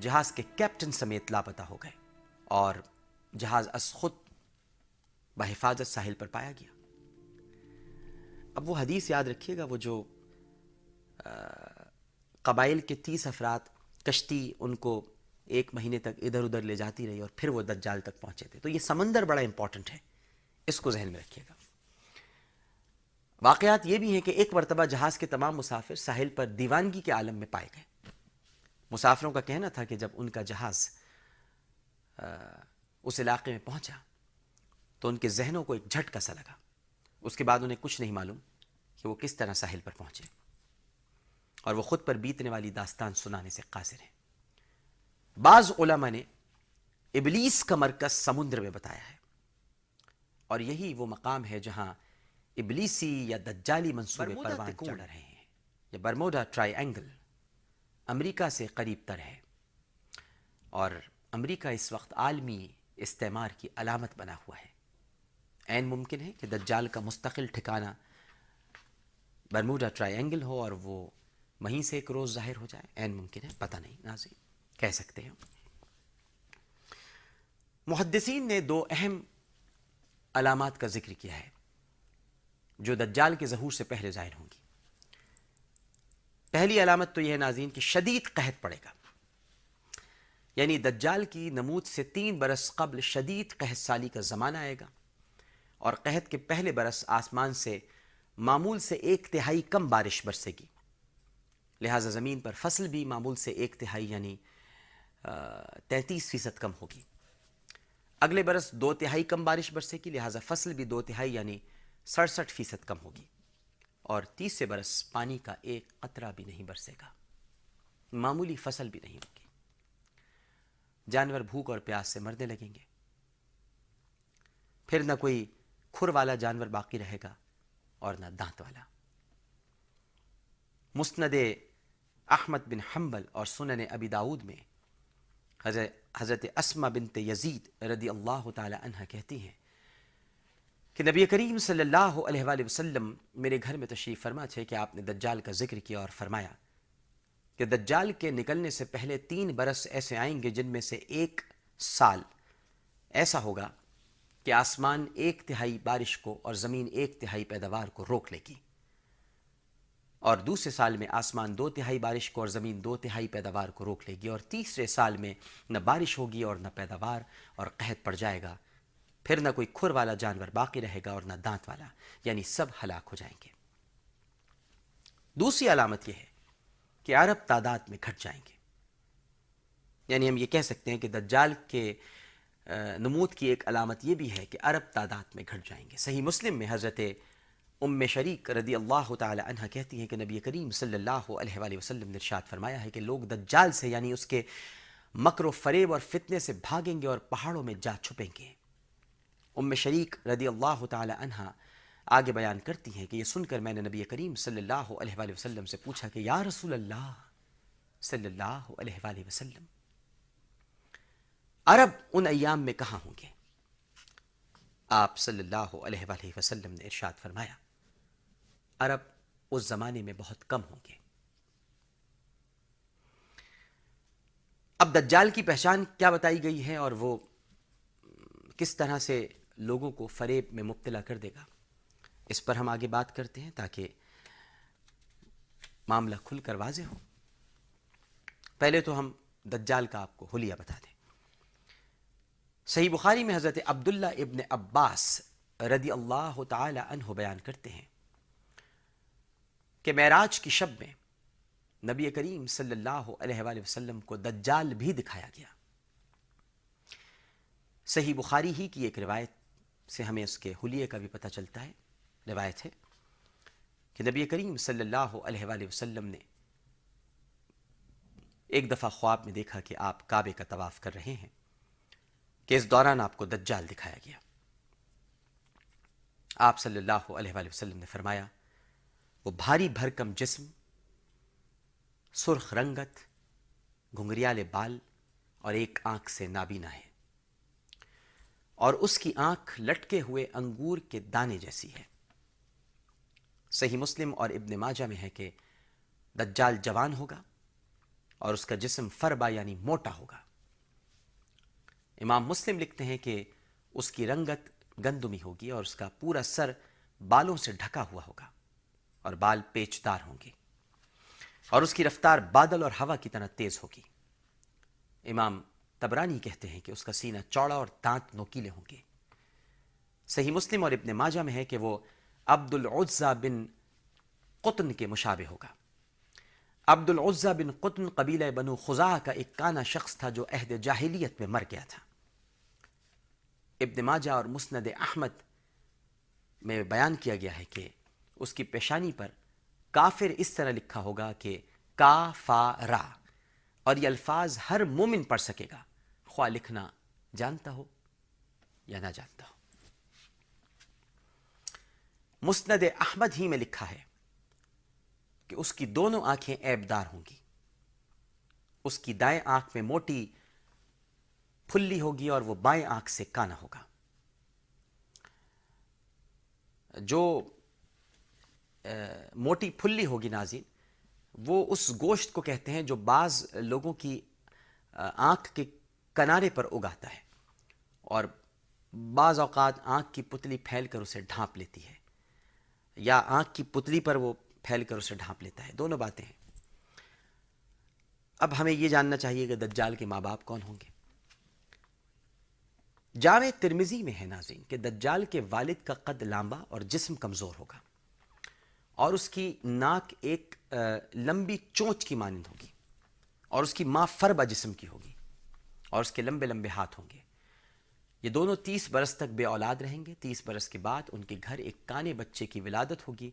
جہاز کے کیپٹن سمیت لاپتہ ہو گئے اور جہاز از خود بحفاظت ساحل پر پایا گیا۔ اب وہ حدیث یاد رکھیے گا، وہ جو قبائل کے تیس افراد کشتی ان کو ایک مہینے تک ادھر ادھر لے جاتی رہی اور پھر وہ دجال تک پہنچے تھے۔ تو یہ سمندر بڑا امپورٹنٹ ہے، اس کو ذہن میں رکھیے گا۔ واقعات یہ بھی ہیں کہ ایک مرتبہ جہاز کے تمام مسافر ساحل پر دیوانگی کے عالم میں پائے گئے۔ مسافروں کا کہنا تھا کہ جب ان کا جہاز اس علاقے میں پہنچا تو ان کے ذہنوں کو ایک جھٹکا سا لگا۔ اس کے بعد انہیں کچھ نہیں معلوم کہ وہ کس طرح ساحل پر پہنچے۔ اور وہ خود پر بیتنے والی داستان سنانے سے قاصر ہیں۔ بعض علماء نے ابلیس کا مرکز سمندر میں بتایا ہے۔ اور یہی وہ مقام ہے جہاں ابلیسی یا دجالی منصوبے پروان چڑھ رہے ہیں۔ یہ برموڈا ٹرائی اینگل امریکہ سے قریب تر ہے اور امریکہ اس وقت عالمی استعمار کی علامت بنا ہوا ہے۔ عین ممکن ہے کہ دجال کا مستقل ٹھکانہ برموڈا ٹرائی اینگل ہو اور وہ وہیں سے ایک روز ظاہر ہو جائے۔ عین ممکن ہے پتہ نہیں ناظرین کہہ سکتے ہیں۔ محدثین نے دو اہم علامات کا ذکر کیا ہے۔ جو دجال کے ظہور سے پہلے ظاہر ہوں گی۔ پہلی علامت تو یہ ہے ناظرین کہ شدید قحط پڑے گا۔ یعنی دجال کی نمود سے تین برس قبل شدید قحط سالی کا زمانہ آئے گا اور قحط کے پہلے برس آسمان سے معمول سے ایک تہائی کم بارش برسے گی۔ لہٰذا زمین پر فصل بھی معمول سے ایک تہائی یعنی تینتیس فیصد کم ہوگی۔ اگلے برس دو تہائی کم بارش برسے گی، لہٰذا فصل بھی دو تہائی یعنی سڑسٹھ فیصد کم ہوگی اور تیسرے برس پانی کا ایک قطرہ بھی نہیں برسے گا۔ معمولی فصل بھی نہیں ہوگی۔ جانور بھوک اور پیاس سے مرنے لگیں گے۔ پھر نہ کوئی کھر والا جانور باقی رہے گا اور نہ دانت والا۔ مسند احمد بن حنبل اور سنن ابی داود میں حضرت اسما بنت یزید رضی اللہ تعالی عنہ کہتی ہیں کہ نبی کریم صلی اللہ علیہ وآلہ وسلم میرے گھر میں تشریف فرما تھے کہ آپ نے دجال کا ذکر کیا اور فرمایا کہ دجال کے نکلنے سے پہلے تین برس ایسے آئیں گے جن میں سے ایک سال۔ ایسا ہوگا کہ آسمان ایک تہائی بارش کو اور زمین ایک تہائی پیداوار کو روک لے گی۔ اور دوسرے سال میں آسمان دو تہائی بارش کو اور زمین دو تہائی پیداوار کو روک لے گی اور تیسرے سال میں نہ بارش ہوگی اور نہ پیداوار اور قحط پڑ جائے گا۔ پھر نہ کوئی کھر والا جانور باقی رہے گا اور نہ دانت والا یعنی سب ہلاک ہو جائیں گے۔ دوسری علامت یہ ہے کہ عرب تعداد میں گھٹ جائیں گے۔ یعنی ہم یہ کہہ سکتے ہیں کہ دجال کے نمود کی ایک علامت یہ بھی ہے کہ عرب تعداد میں گھٹ جائیں گے۔ صحیح مسلم میں حضرت ام شریک رضی اللہ تعالی عنہ کہتی ہیں کہ نبی کریم صلی اللہ علیہ وآلہ وسلم نے ارشاد فرمایا ہے کہ لوگ دجال سے یعنی اس کے مکر و فریب اور فتنے سے بھاگیں گے اور پہاڑوں میں جا چھپیں گے۔ ام شریک رضی اللہ تعالی عنہ آگے بیان کرتی ہیں کہ یہ سن کر میں نے نبی کریم صلی اللہ علیہ وآلہ وسلم سے پوچھا کہ یا رسول اللہ صلی اللہ علیہ وآلہ وسلم، عرب ان ایام میں کہاں ہوں گے؟ آپ صلی اللہ علیہ وآلہ وسلم نے ارشاد فرمایا، عرب اس زمانے میں بہت کم ہوں گے۔ اب دجال کی پہچان کیا بتائی گئی ہے اور وہ کس طرح سے لوگوں کو فریب میں مبتلا کر دے گا۔ اس پر ہم آگے بات کرتے ہیں تاکہ معاملہ کھل کر واضح ہو۔ پہلے تو ہم دجال کا آپ کو حلیہ بتا دیں۔ صحیح بخاری میں حضرت عبداللہ ابن عباس رضی اللہ تعالی عنہ بیان کرتے ہیں کہ معراج کی شب میں نبی کریم صلی اللہ علیہ وآلہ وسلم کو دجال بھی دکھایا گیا۔ صحیح بخاری ہی کی ایک روایت سے ہمیں اس کے حلیے کا بھی پتہ چلتا ہے، روایت ہے کہ نبی کریم صلی اللہ علیہ وآلہ وسلم نے ایک دفعہ خواب میں دیکھا کہ آپ کعبے کا طواف کر رہے ہیں کہ اس دوران آپ کو دجال دکھایا گیا۔ آپ صلی اللہ علیہ وآلہ وسلم نے فرمایا، وہ بھاری بھرکم جسم، سرخ رنگت گھنگریال بال اور ایک آنکھ سے نابینا ہے۔ اور اس کی آنکھ لٹکے ہوئے انگور کے دانے جیسی ہے۔ صحیح مسلم اور ابن ماجہ میں ہے کہ دجال جوان ہوگا اور اس کا جسم فربا یعنی موٹا ہوگا۔ امام مسلم لکھتے ہیں کہ اس کی رنگت گندمی ہوگی اور اس کا پورا سر بالوں سے ڈھکا ہوا ہوگا اور بال پیچدار ہوں گے اور اس کی رفتار بادل اور ہوا کی طرح تیز ہوگی۔ امام تبرانی کہتے ہیں کہ اس کا سینہ چوڑا اور دانت نوکیلے ہوں گے۔ صحیح مسلم اور ابن ماجہ میں ہے کہ وہ عبد العزا بن قطن کے مشابہ ہوگا۔ عبد العزا بن قطن قبیلہ بنو خزا کا ایک کانا شخص تھا جو عہد جاہلیت میں مر گیا تھا۔ ابن ماجہ اور مسند احمد میں بیان کیا گیا ہے کہ اس کی پیشانی پر کافر اس طرح لکھا ہوگا کہ کا فا را اور یہ الفاظ ہر مومن پڑھ سکے گا۔ خواہ لکھنا جانتا ہو یا نہ جانتا ہو۔ مسند احمد ہی میں لکھا ہے کہ اس کی دونوں آنکھیں عیبدار ہوں گی۔ اس کی دائیں آنکھ میں موٹی پھلی ہوگی اور وہ بائیں آنکھ سے کانا ہوگا۔ جو موٹی پھلی ہوگی ناظرین، وہ اس گوشت کو کہتے ہیں جو بعض لوگوں کی آنکھ کے کنارے پر اگاتا ہے اور بعض اوقات آنکھ کی پتلی پھیل کر اسے ڈھانپ لیتی ہے یا آنکھ کی پتلی پر وہ پھیل کر اسے ڈھانپ لیتا ہے۔ دونوں باتیں ہیں۔ اب ہمیں یہ جاننا چاہیے کہ دجال کے ماں باپ کون ہوں گے۔ جامع ترمزی میں ہے ناظرین کہ دجال کے والد کا قد لامبا اور جسم کمزور ہوگا اور اس کی ناک ایک لمبی چونچ کی مانند ہوگی اور اس کی ماں فربا جسم کی ہوگی۔ اور اس کے لمبے لمبے ہاتھ ہوں گے۔ یہ دونوں تیس برس تک بے اولاد رہیں گے۔ تیس برس کے بعد ان کے گھر ایک کانے بچے کی ولادت ہوگی۔